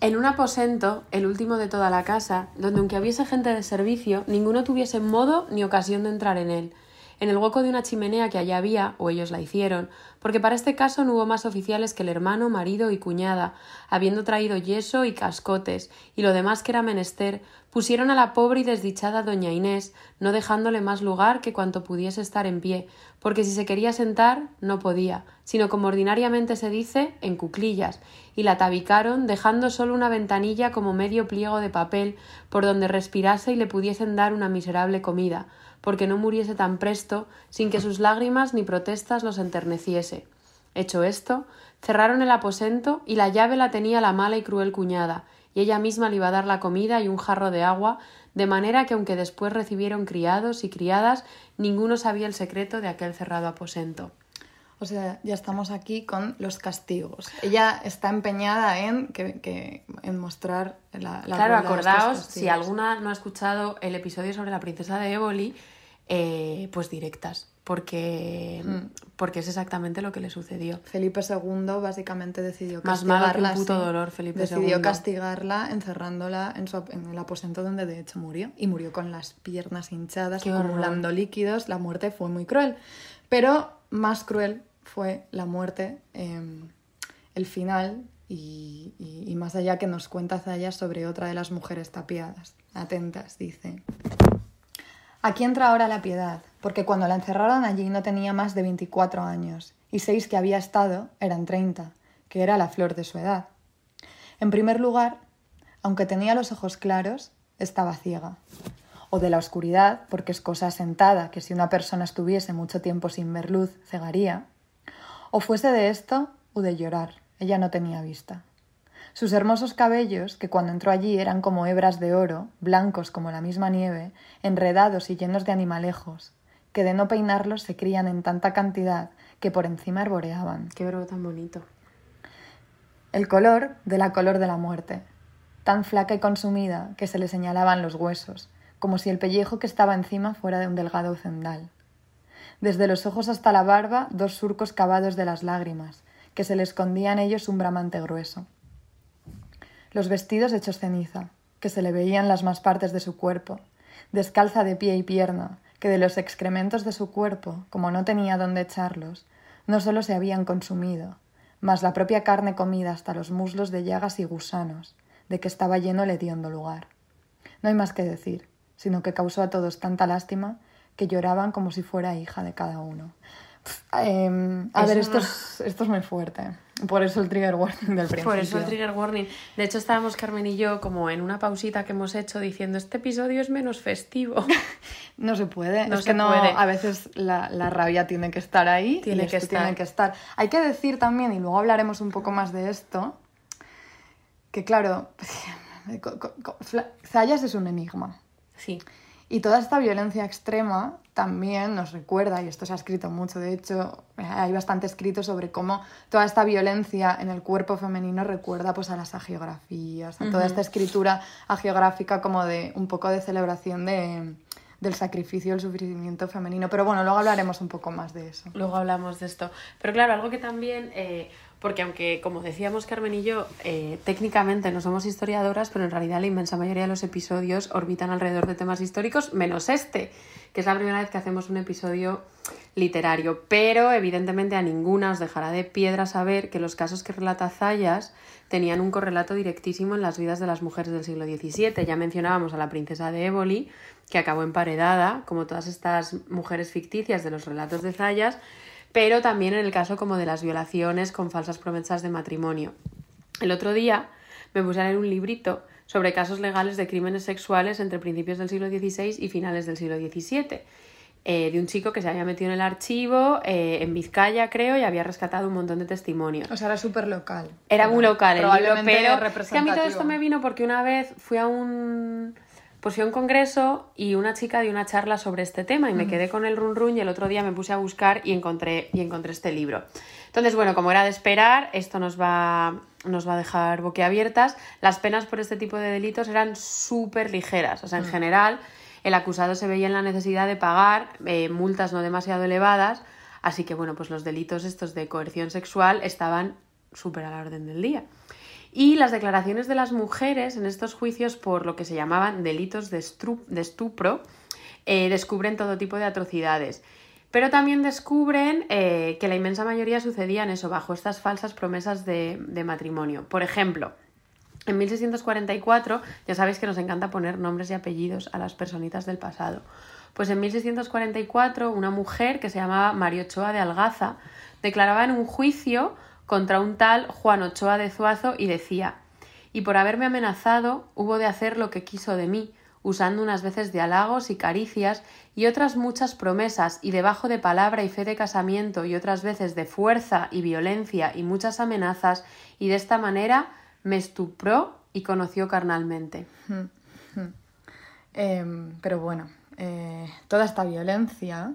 En un aposento, el último de toda la casa, donde aunque hubiese gente de servicio, ninguno tuviese modo ni ocasión de entrar en él. En el hueco de una chimenea que allá había, o ellos la hicieron, porque para este caso no hubo más oficiales que el hermano, marido y cuñada, habiendo traído yeso y cascotes, y lo demás que era menester, pusieron a la pobre y desdichada doña Inés, no dejándole más lugar que cuanto pudiese estar en pie, porque si se quería sentar, no podía, sino como ordinariamente se dice, en cuclillas, y la tabicaron, dejando solo una ventanilla como medio pliego de papel, por donde respirase y le pudiesen dar una miserable comida, porque no muriese tan presto, sin que sus lágrimas ni protestas los enterneciese. Hecho esto, cerraron el aposento y la llave la tenía la mala y cruel cuñada, y ella misma le iba a dar la comida y un jarro de agua, de manera que aunque después recibieron criados y criadas, ninguno sabía el secreto de aquel cerrado aposento. O sea, ya estamos aquí con los castigos. Ella está empeñada en, que, que- en mostrar la, la claro, crueldad de estos acordaos, si alguna no ha escuchado el episodio sobre la princesa de Éboli, eh, pues directas, porque, Hmm. porque es exactamente lo que le sucedió. Felipe II básicamente decidió Más malo que un castigarla. puto sí. dolor, Felipe decidió II. castigarla encerrándola en, su, en el aposento donde de hecho murió. Y murió con las piernas hinchadas, Qué horror. acumulando líquidos. La muerte fue muy cruel. Pero más cruel fue la muerte, eh, el final y, y- y más allá que nos cuenta Zaya sobre otra de las mujeres tapiadas. Atentas, dice. Aquí entra ahora la piedad, porque cuando la encerraron allí no tenía más de 24 años, y seis que había estado eran 30, que era la flor de su edad. En primer lugar, aunque tenía los ojos claros, estaba ciega. O de la oscuridad, porque es cosa sentada que si una persona estuviese mucho tiempo sin ver luz, cegaría. O fuese de esto o de llorar, ella no tenía vista. Sus hermosos cabellos, que cuando entró allí eran como hebras de oro, blancos como la misma nieve, enredados y llenos de animalejos, que de no peinarlos se crían en tanta cantidad que por encima arboreaban. Qué verbo tan bonito. El color de la color de la muerte, tan flaca y consumida que se le señalaban los huesos, como si el pellejo que estaba encima fuera de un delgado cendal. Desde los ojos hasta la barba, dos surcos cavados de las lágrimas, que se le escondía en ellos un bramante grueso. Los vestidos hechos ceniza, que se le veían las más partes de su cuerpo, descalza de pie y pierna, que de los excrementos de su cuerpo, como no tenía dónde echarlos, no sólo se habían consumido, mas la propia carne comida hasta los muslos de llagas y gusanos, de que estaba lleno el hediondo lugar. No hay más que decir, sino que causó a todos tanta lástima que lloraban como si fuera hija de cada uno. Em, a ver, esto es, esto es muy fuerte. Por eso el trigger warning del principio. Por eso el trigger warning. De hecho, estábamos Carmen y yo como en una pausita que hemos hecho diciendo este episodio es menos festivo. [laughs] No se puede, No es se que no, puede. a veces la, la rabia tiene que estar ahí Tiene y que estar. tiene que estar. Hay que decir también, y luego hablaremos un poco más de esto, que claro, [laughs] Zayas es un enigma. Sí. Y toda esta violencia extrema también nos recuerda, y esto se ha escrito mucho, de hecho, hay bastante escrito sobre cómo toda esta violencia en el cuerpo femenino recuerda pues, a las agiografías, a toda esta escritura agiográfica como de un poco de celebración de, del sacrificio, el sufrimiento femenino. Pero bueno, luego hablaremos un poco más de eso. Luego hablamos de esto. Pero claro, algo que también, eh, porque aunque como decíamos Carmen y yo, eh, técnicamente no somos historiadoras, pero en realidad la inmensa mayoría de los episodios orbitan alrededor de temas históricos, menos este, que es la primera vez que hacemos un episodio literario. Pero evidentemente a ninguna os dejará de piedra saber que los casos que relata Zayas tenían un correlato directísimo en las vidas de las mujeres del siglo XVII. Ya mencionábamos a la princesa de Éboli, que acabó emparedada, como todas estas mujeres ficticias de los relatos de Zayas, pero también en el caso como de las violaciones con falsas promesas de matrimonio. El otro día me puse a leer un librito sobre casos legales de crímenes sexuales entre principios del siglo XVI y finales del siglo XVII. eh, de un chico que se había metido en el archivo eh, en Vizcaya, creo, y había rescatado un montón de testimonios. O sea, era súper local. Era muy local el libro, pero es que a mí todo esto me vino porque una vez fui a un pues fui a un congreso y una chica dio una charla sobre este tema y me quedé con el run run y el otro día me puse a buscar y encontré y encontré este libro. Entonces, bueno, como era de esperar, esto nos va nos va a dejar boquiabiertas. Las penas por este tipo de delitos eran súper ligeras, o sea, en general el acusado se veía en la necesidad de pagar eh, multas no demasiado elevadas, así que bueno, pues los delitos estos de coerción sexual estaban súper a la orden del día. Y las declaraciones de las mujeres en estos juicios por lo que se llamaban delitos de, estupro eh, descubren todo tipo de atrocidades. Pero también descubren eh, que la inmensa mayoría sucedían eso, bajo estas falsas promesas de, de matrimonio. Por ejemplo, en 1644, ya sabéis que nos encanta poner nombres y apellidos a las personitas del pasado. Pues en 1644, una mujer que se llamaba María Ochoa de Algaza declaraba en un juicio contra un tal Juan Ochoa de Zuazo y decía: Y por haberme amenazado, hubo de hacer lo que quiso de mí, usando unas veces de halagos y caricias y otras muchas promesas, y debajo de palabra y fe de casamiento, y otras veces de fuerza y violencia y muchas amenazas, y de esta manera me estupró y conoció carnalmente. Em, pero bueno, eh, toda esta violencia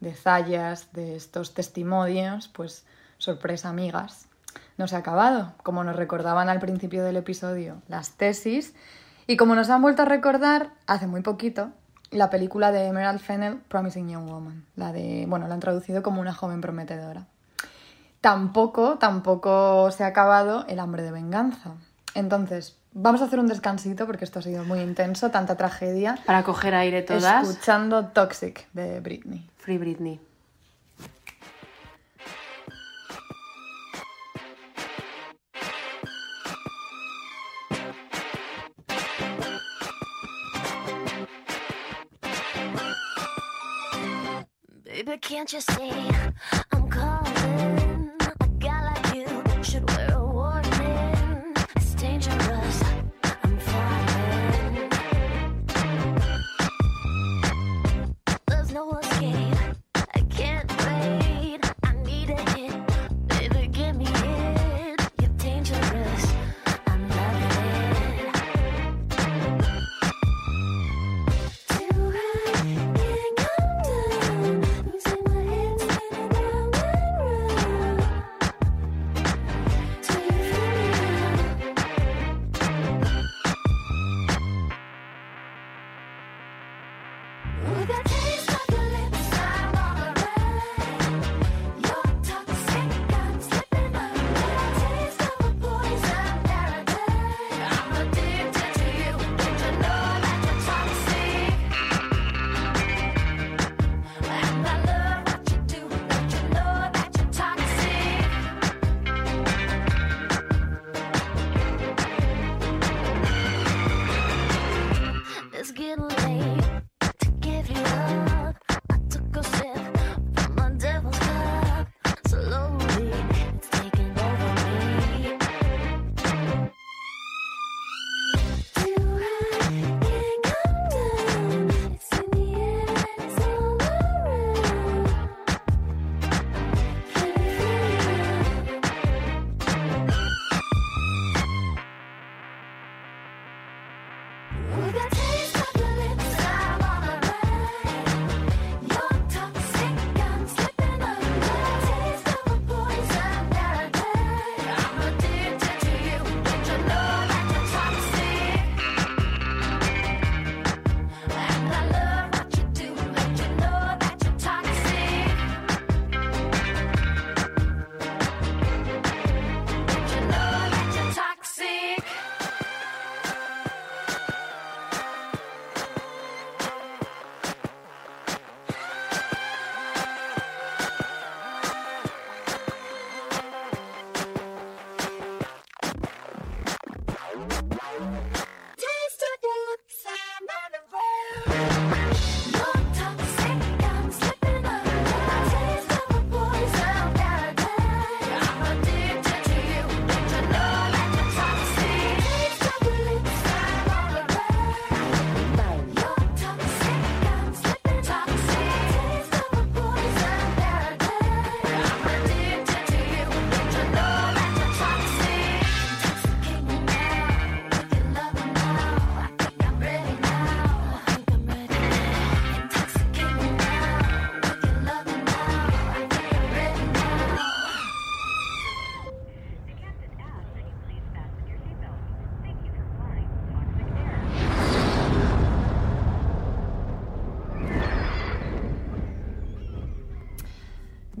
de Zayas, de estos testimonios, pues sorpresa, amigas, no se ha acabado, como nos recordaban al principio del episodio las tesis, y como nos han vuelto a recordar hace muy poquito, la película de Emerald Fennell, Promising Young Woman. La de, bueno, la han traducido como una joven prometedora. Tampoco, tampoco se ha acabado el hambre de venganza. Entonces, vamos a hacer un descansito porque esto ha sido muy intenso, tanta tragedia. Para coger aire todas. Escuchando Toxic de Britney. Free Britney. Baby, can't you see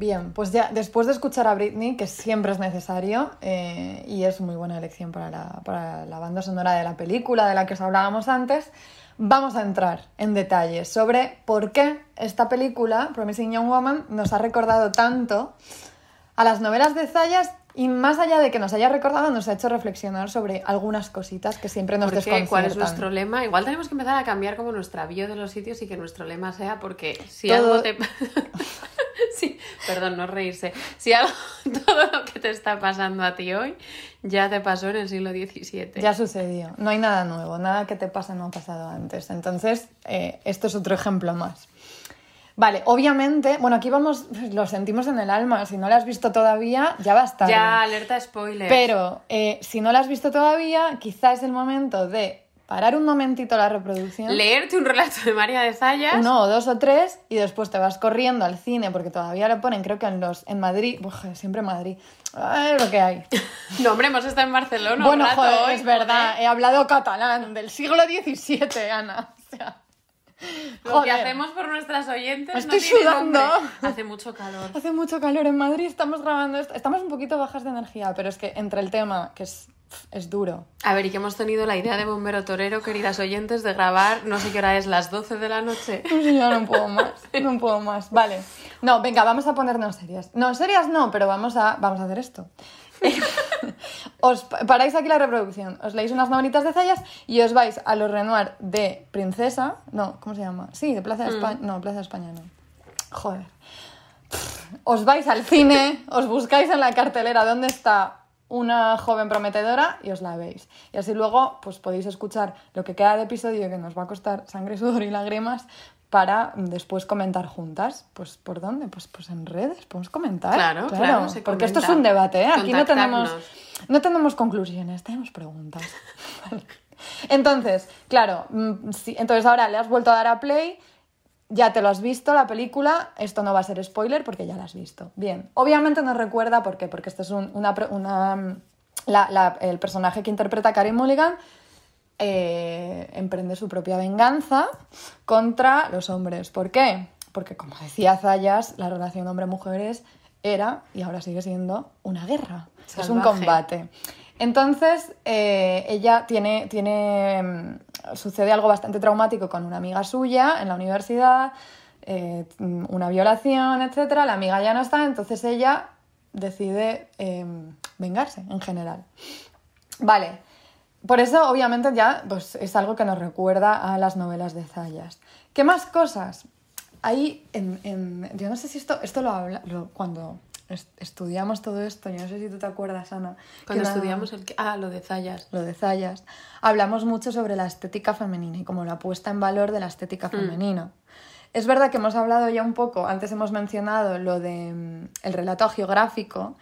Bien, pues ya después de escuchar a Britney, que siempre es necesario eh, y es muy buena elección para la, para la banda sonora de la película de la que os hablábamos antes, vamos a entrar en detalles sobre por qué esta película, Promising Young Woman, nos ha recordado tanto a las novelas de Zayas y más allá de que nos haya recordado, nos ha hecho reflexionar sobre algunas cositas que siempre nos desconciertan. ¿Cuál es nuestro lema? Igual tenemos que empezar a cambiar como nuestra bio de los sitios y que nuestro lema sea porque si Todo- algo te... [laughs] sí, perdón, no reírse. Si algo, [laughs] todo lo que te está pasando a ti hoy ya te pasó en el siglo XVII. Ya sucedió. No hay nada nuevo. Nada que te pase no ha pasado antes. Entonces, eh, esto es otro ejemplo más. Vale, obviamente, bueno, aquí vamos, lo sentimos en el alma. Si no lo has visto todavía, ya va a estar. Ya, alerta spoiler. Pero eh, si no lo has visto todavía, quizá es el momento de parar un momentito la reproducción. Leerte un relato de María de Zayas. Uno o dos o tres y después te vas corriendo al cine porque todavía lo ponen, creo que en los en Madrid, Uf, siempre Madrid, Ay, lo que hay. [laughs] No, hombre, hemos estado en Barcelona bueno, un rato joder, hoy, es verdad, joder. he hablado catalán del siglo XVII, Ana. O sea, Lo Joder. que hacemos por nuestras oyentes Me no estoy tiene sudando. nombre. Hace mucho calor. Hace mucho calor en Madrid, estamos grabando esto. Estamos un poquito bajas de energía, pero es que entre el tema, que es, es duro. A ver, y que hemos tenido la idea de bombero torero, queridas oyentes, de grabar, no sé qué hora es, las 12 de la noche. [laughs] No ya no puedo más, no puedo más. Vale. No, venga, vamos a ponernos serias. No, serias no, pero vamos a, vamos a hacer esto. [laughs] os pa- paráis aquí la reproducción, os leéis unas novelitas de Zayas y os vais a los Renoir de Princesa. No, ¿cómo se llama? Sí, de Plaza de España. No, Plaza de España no. Joder. Os vais al cine, os buscáis en la cartelera dónde está una joven prometedora y os la veis. Y así luego pues podéis escuchar lo que queda de episodio que nos va a costar sangre, sudor y lágrimas para después comentar juntas. Pues ¿por dónde? Pues, pues en redes, podemos comentar. Claro, claro, se Porque esto es un debate, ¿eh? Aquí no tenemos, no tenemos conclusiones, tenemos preguntas. [laughs] Entonces, claro, mm, sí, entonces ahora le has vuelto a dar a play, ya te lo has visto la película, esto no va a ser spoiler porque ya la has visto. Bien, obviamente nos recuerda, ¿por qué? Porque este es un- una, una- mm, la- la- el personaje que interpreta Carey Mulligan eh, emprende su propia venganza contra los hombres. ¿Por qué? Porque, como decía Zayas, la relación hombre-mujeres era, y ahora sigue siendo, una guerra. Es un combate. Entonces, eh, ella tiene, tiene. mm, Sucede algo bastante traumático con una amiga suya en la universidad, eh, una violación, etc. La amiga ya no está, entonces ella decide eh, vengarse en general. Vale. Por eso, obviamente, ya pues, es algo que nos recuerda a las novelas de Zayas. ¿Qué más cosas? Ahí, en, en- yo no sé si esto, esto lo habla, lo- cuando est- estudiamos todo esto, yo no sé si tú te acuerdas, Ana. que Cuando una- estudiamos el... Ah, lo de Zayas. lo de Zayas, hablamos mucho sobre la estética femenina y como la puesta en valor de la estética femenina. Es verdad que hemos hablado ya un poco, antes hemos mencionado lo de mm, el relato geográfico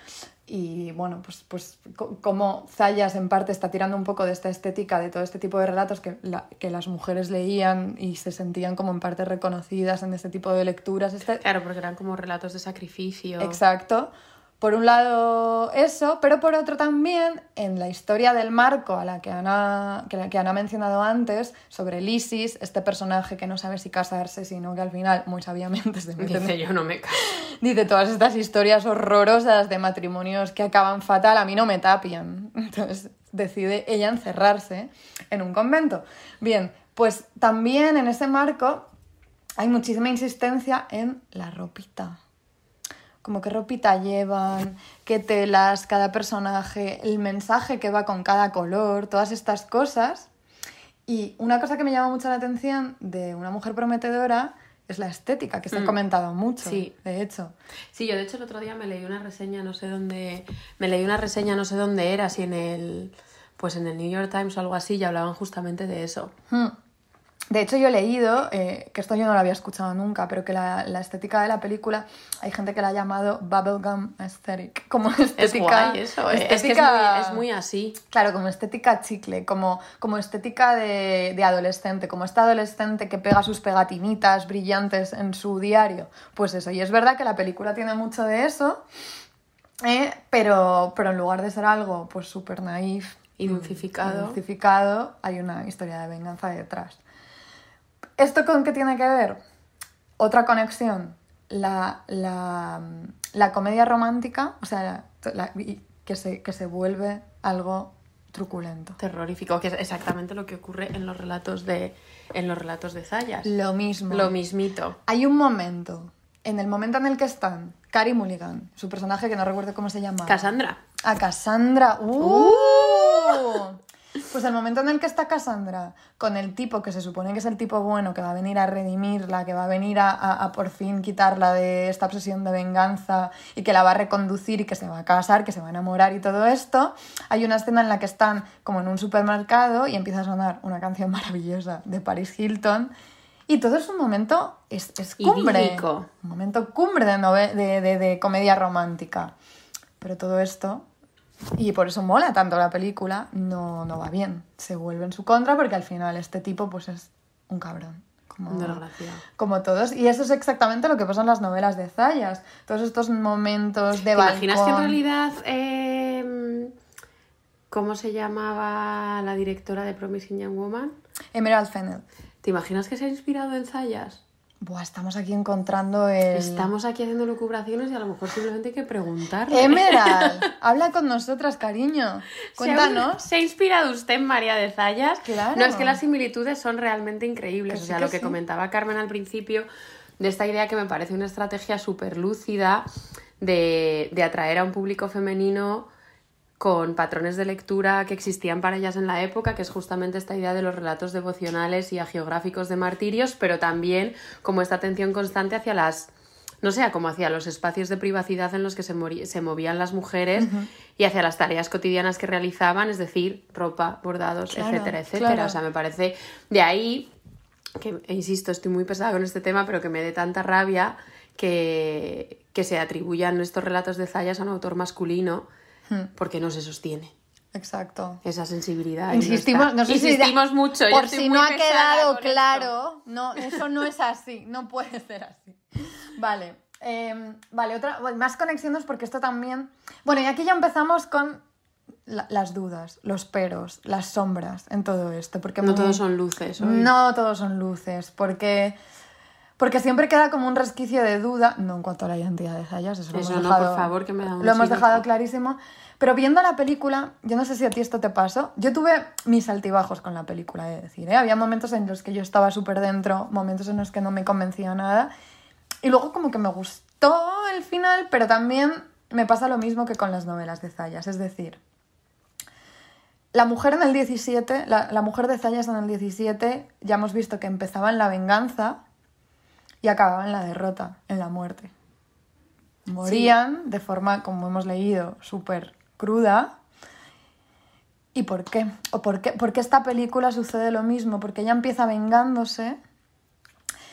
y bueno, pues, pues co- como Zayas en parte está tirando un poco de esta estética, de todo este tipo de relatos que, la- que las mujeres leían y se sentían como en parte reconocidas en este tipo de lecturas. Este, Claro, porque eran como relatos de sacrificio. Exacto. Por un lado eso, pero por otro también en la historia del marco a la que Ana, que, que Ana ha mencionado antes, sobre Lysis, este personaje que no sabe si casarse, sino que al final, muy sabiamente, se mete Dice yo no me caso. [laughs] Dice todas estas historias horrorosas de matrimonios que acaban fatal, a mí no me tapian. [laughs] Entonces decide ella encerrarse en un convento. Bien, pues también en ese marco hay muchísima insistencia en la ropita. Como qué ropita llevan, qué telas, cada personaje, el mensaje que va con cada color, todas estas cosas. Y una cosa que me llama mucho la atención de una mujer prometedora es la estética, que se ha comentado mucho, Sí. de hecho. Sí, yo de hecho el otro día me leí una reseña, no sé dónde, me leí una reseña, no sé dónde era, si en el, pues en el New York Times o algo así, y hablaban justamente de eso. Hmm. De hecho, yo he leído, eh, que esto yo no lo había escuchado nunca, pero que la, la estética de la película hay gente que la ha llamado bubblegum aesthetic, como estética... Es guay eso, eh, es que es estética- muy, es muy así. Claro, como estética chicle, como, como estética de, de adolescente, como esta adolescente que pega sus pegatinitas brillantes en su diario. Pues eso, y es verdad que la película tiene mucho de eso, eh, pero, pero en lugar de ser algo pues súper naif Y dulcificado. dulcificado, hay una historia de venganza detrás. ¿Esto con qué tiene que ver? Otra conexión, la, la, la comedia romántica, o sea, la- que, se, que se vuelve algo truculento. Terrorífico, que es exactamente lo que ocurre en los relatos de, en los relatos de Zayas. Lo mismo. Lo mismito. Hay un momento, en el momento en el que están Carrie Mulligan, su personaje que no recuerdo cómo se llama. Cassandra. A Cassandra. ¡Uh! Pues el momento en el que está Cassandra con el tipo que se supone que es el tipo bueno, que va a venir a redimirla, que va a venir a, a- a por fin quitarla de esta obsesión de venganza y que la va a reconducir y que se va a casar, que se va a enamorar y todo esto, hay una escena en la que están como en un supermercado y empieza a sonar una canción maravillosa de Paris Hilton. Y todo es un momento, es, es cumbre. Idílico. Un momento cumbre de, de- de comedia romántica. Pero todo esto, y por eso mola tanto la película, no, no va bien. Se vuelve en su contra porque al final este tipo pues es un cabrón. Como, como todos. Y eso es exactamente lo que pasa en las novelas de Zayas. Todos estos momentos de ¿Te imaginas que en realidad... eh, ¿Cómo se llamaba la directora de Promising Young Woman? Emerald Fennel. ¿Te ¿Te imaginas que se ha inspirado en Zayas? Buah, estamos aquí encontrando el... Estamos aquí haciendo lucubraciones y a lo mejor simplemente hay que preguntarle. Emerald, [laughs] habla con nosotras, cariño. Cuéntanos. ¿Se ha inspirado usted en María de Zayas? Claro. No, es que las similitudes son realmente increíbles. Que o sí, sea, que lo que sí. comentaba Carmen al principio, de esta idea que me parece una estrategia súper lúcida de, de atraer a un público femenino con patrones de lectura que existían para ellas en la época, que es justamente esta idea de los relatos devocionales y agiográficos de martirios, pero también como esta atención constante hacia las, no sé, como hacia los espacios de privacidad en los que se, se movían las mujeres y hacia las tareas cotidianas que realizaban, es decir, ropa, bordados, Claro, etcétera, etcétera. claro. O sea, me parece de ahí que, insisto, estoy muy pesada con este tema, pero que me dé tanta rabia que, que se atribuyan estos relatos de Zayas a un autor masculino. Porque no se sostiene Exacto. esa sensibilidad. Insistimos, no sé si Insistimos mucho. Por si no ha quedado esto. claro, no, eso no es así, no puede ser así. Vale, eh, vale, otra, más conexiones porque esto también. Bueno, y aquí ya empezamos con la- las dudas, los peros, las sombras en todo esto, porque No muy- todos son luces. hoy. no todos son luces, porque porque siempre queda como un resquicio de duda, no en cuanto a la identidad de Zayas, eso, lo hemos no, dejado, por favor, que me da un lo hemos dejado clarísimo. Pero viendo la película, yo no sé si a ti esto te pasó, yo tuve mis altibajos con la película, de decir, ¿eh? había momentos en los que yo estaba súper dentro, momentos en los que no me convencía nada, y luego como que me gustó el final, pero también me pasa lo mismo que con las novelas de Zayas, es decir, la mujer en el 17, la, la mujer de Zayas en el 17, ya hemos visto que empezaba en la venganza y acababa en la derrota, en la muerte. Morían de forma, como hemos leído, súper cruda. ¿Y por qué? ¿O por qué? Porque esta película sucede lo mismo, porque ella empieza vengándose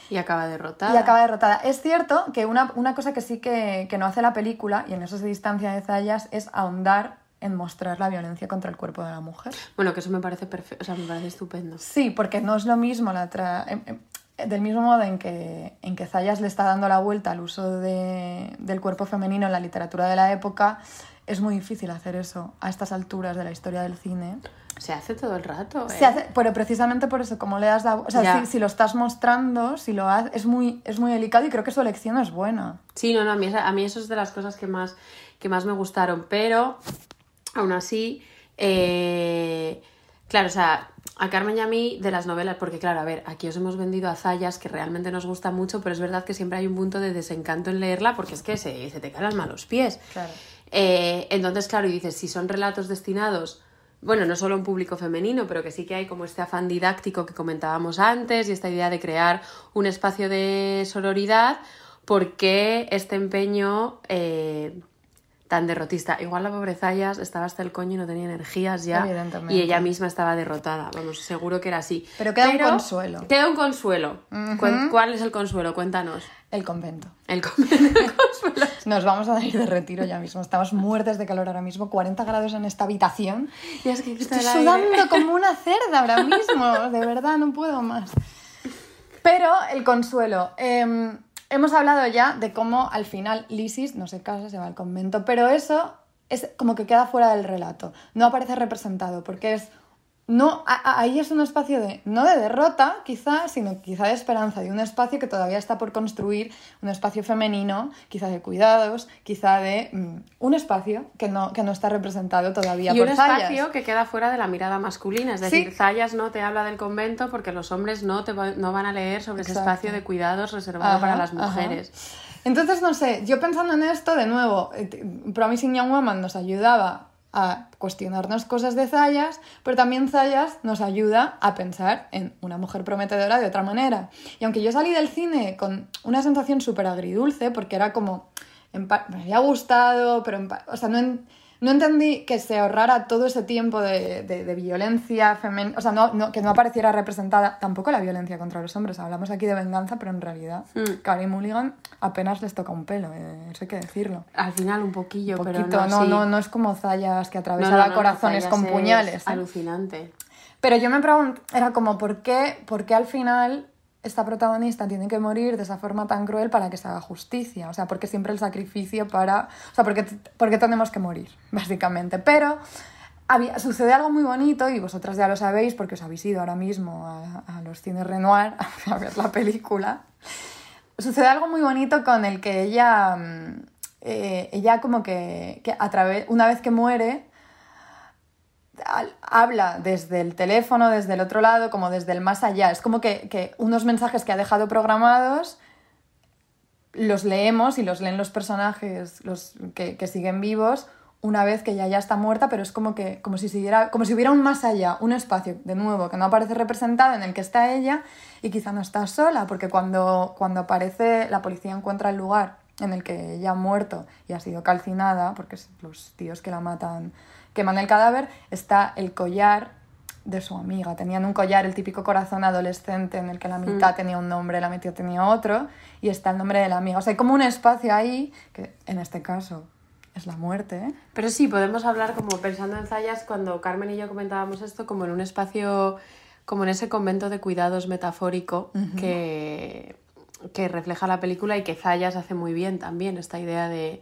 Y acaba derrotada. y acaba derrotada. Es cierto que una, una cosa que sí que, que no hace la película, y en eso se distancia de Zayas, es ahondar en mostrar la violencia contra el cuerpo de la mujer. Bueno, que eso me parece perfecto. O sea, me parece estupendo. Sí, porque no es lo mismo la tra- em- em, del mismo modo en que, en que Zayas le está dando la vuelta al uso de- del cuerpo femenino en la literatura de la época, es muy difícil hacer eso a estas alturas de la historia del cine. Se hace todo el rato. ¿eh? Se hace, pero precisamente por eso, como le das la... O sea, si, si lo estás mostrando, si lo haces, es muy, es muy delicado y creo que su elección es buena. Sí, no, no, a mí, a mí eso es de las cosas que más, que más me gustaron, pero aún así, eh, claro, o sea, a Carmen y a mí de las novelas, porque claro, a ver, aquí os hemos vendido a Zayas, que realmente nos gusta mucho, pero es verdad que siempre hay un punto de desencanto en leerla, porque es que se, se te caen las malos pies. Claro. Eh, entonces, claro, y dices, si son relatos destinados, bueno, no solo a un público femenino, pero que sí que hay como este afán didáctico que comentábamos antes y esta idea de crear un espacio de sororidad, ¿por qué este empeño eh, tan derrotista? Igual la pobre Zayas estaba hasta el coño y no tenía energías ya, y ella misma estaba derrotada, vamos, seguro que era así. Pero queda un consuelo. Queda un consuelo. ¿Cuál es el consuelo? Cuéntanos. El convento. El, con- [laughs] el consuelo. Nos vamos a ir de retiro ya mismo. Estamos muertes de calor ahora mismo, 40 grados en esta habitación. Y es que Estoy sudando como una cerda ahora mismo, de verdad, no puedo más. Pero el consuelo. eh, hemos hablado ya de cómo al final Lisis no se casa, se va al convento, pero eso es como que queda fuera del relato. No aparece representado porque es. No, ahí es un espacio de, no de derrota, quizá, sino quizá de esperanza, de un espacio que todavía está por construir, un espacio femenino, quizá de cuidados, quizá de mm, un espacio que no, que no está representado todavía Y por un Zayas. espacio que queda fuera de la mirada masculina. Es Sí. decir, Zayas no te habla del convento porque los hombres no, te va- no van a leer sobre ese Exacto. espacio de cuidados reservado Ajá, para las ajá. mujeres. Entonces, no sé, yo pensando en esto, de nuevo, eh, Promising Young Woman nos ayudaba a cuestionarnos cosas de Zayas, pero también Zayas nos ayuda a pensar en una mujer prometedora de otra manera. Y aunque yo salí del cine con una sensación súper agridulce, porque era como, me había gustado, pero, o sea, no, en- no entendí que se ahorrara todo ese tiempo de, de- de violencia femenina, o sea, no, no- que no apareciera representada tampoco la violencia contra los hombres. Hablamos aquí de venganza, pero en realidad Mm. Carey Mulligan apenas les toca un pelo, eh, eso hay que decirlo. Al final un poquillo, Un pero poquito, no, no, sí. no, no es como Zayas que atravesaba corazones con es puñales. ¿eh? Alucinante. Pero yo me pregunto, era como, ¿por qué, ¿por qué al final esta protagonista tiene que morir de esa forma tan cruel para que se haga justicia? O sea, porque siempre el sacrificio para... O sea, porque, porque tenemos que morir, [laughs] básicamente. Pero había- sucede algo muy bonito, y vosotras ya lo sabéis porque os habéis ido ahora mismo a, a los cines Renoir [laughs] a ver la película. Sucede algo muy bonito con el que ella, mm, eh, ella como que, que a través, una vez que muere, habla desde el teléfono, desde el otro lado, como desde el más allá. Es como que, que unos mensajes que ha dejado programados los leemos y los leen los personajes los que, que siguen vivos una vez que ella ya está muerta, pero es como que como si siguiera, como si hubiera un más allá, un espacio de nuevo que no aparece representado en el que está ella y quizá no está sola, porque cuando, cuando aparece la policía encuentra el lugar en el que ella ha muerto y ha sido calcinada, porque los tíos que la matan queman el cadáver, está el collar de su amiga. Tenían un collar, el típico corazón adolescente en el que la mitad tenía un nombre, la mitad tenía otro, y está el nombre de la amiga. O sea, hay como un espacio ahí, que en este caso es la muerte, ¿eh? Pero sí, podemos hablar como pensando en Zayas cuando Carmen y yo comentábamos esto como en un espacio, como en ese convento de cuidados metafórico que, que refleja la película y que Zayas hace muy bien también, esta idea de...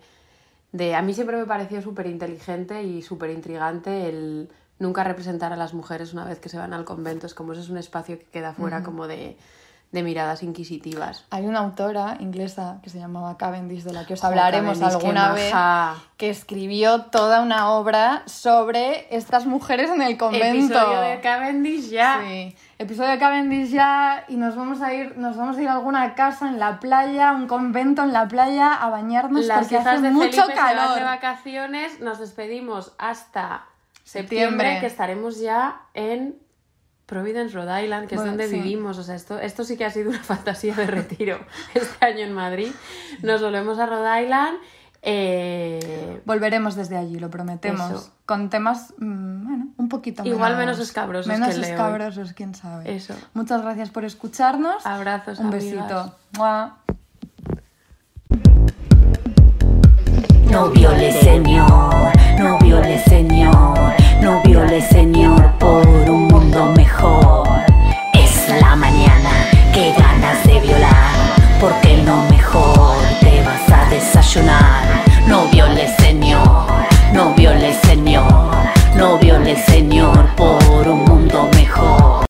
de a mí siempre me pareció súper inteligente y súper intrigante el nunca representar a las mujeres una vez que se van al convento, es como ese es un espacio que queda fuera como de, de miradas inquisitivas. Hay una autora inglesa que se llamaba Cavendish, de la que os hablaremos alguna vez, que escribió toda una obra sobre estas mujeres en el convento. Episodio de Cavendish ya. Sí. Episodio de Cavendish ya y nos vamos a ir, nos vamos a ir a alguna casa en la playa, un convento en la playa a bañarnos Las porque hace de mucho Felipe se van de calor. vacaciones. Nos despedimos hasta Septiembre. septiembre, que estaremos ya en Providence, Rhode Island, que Bueno, es donde sí. vivimos. O sea, esto, esto sí que ha sido una [laughs] fantasía de retiro este año en Madrid. Nos volvemos a Rhode Island. Eh, Volveremos desde allí, lo prometemos. Eso. Con temas, mm, bueno, un poquito Igual menos escabrosos Menos que escabrosos, quién sabe. Eso. Muchas gracias por escucharnos. Abrazos, Un amigas. besito. ¡Mua! No viole señor, no viole señor, no viole señor por un mundo mejor. Es la mañana, que ganas de violar, porque lo mejor te vas a desayunar. Señor, por un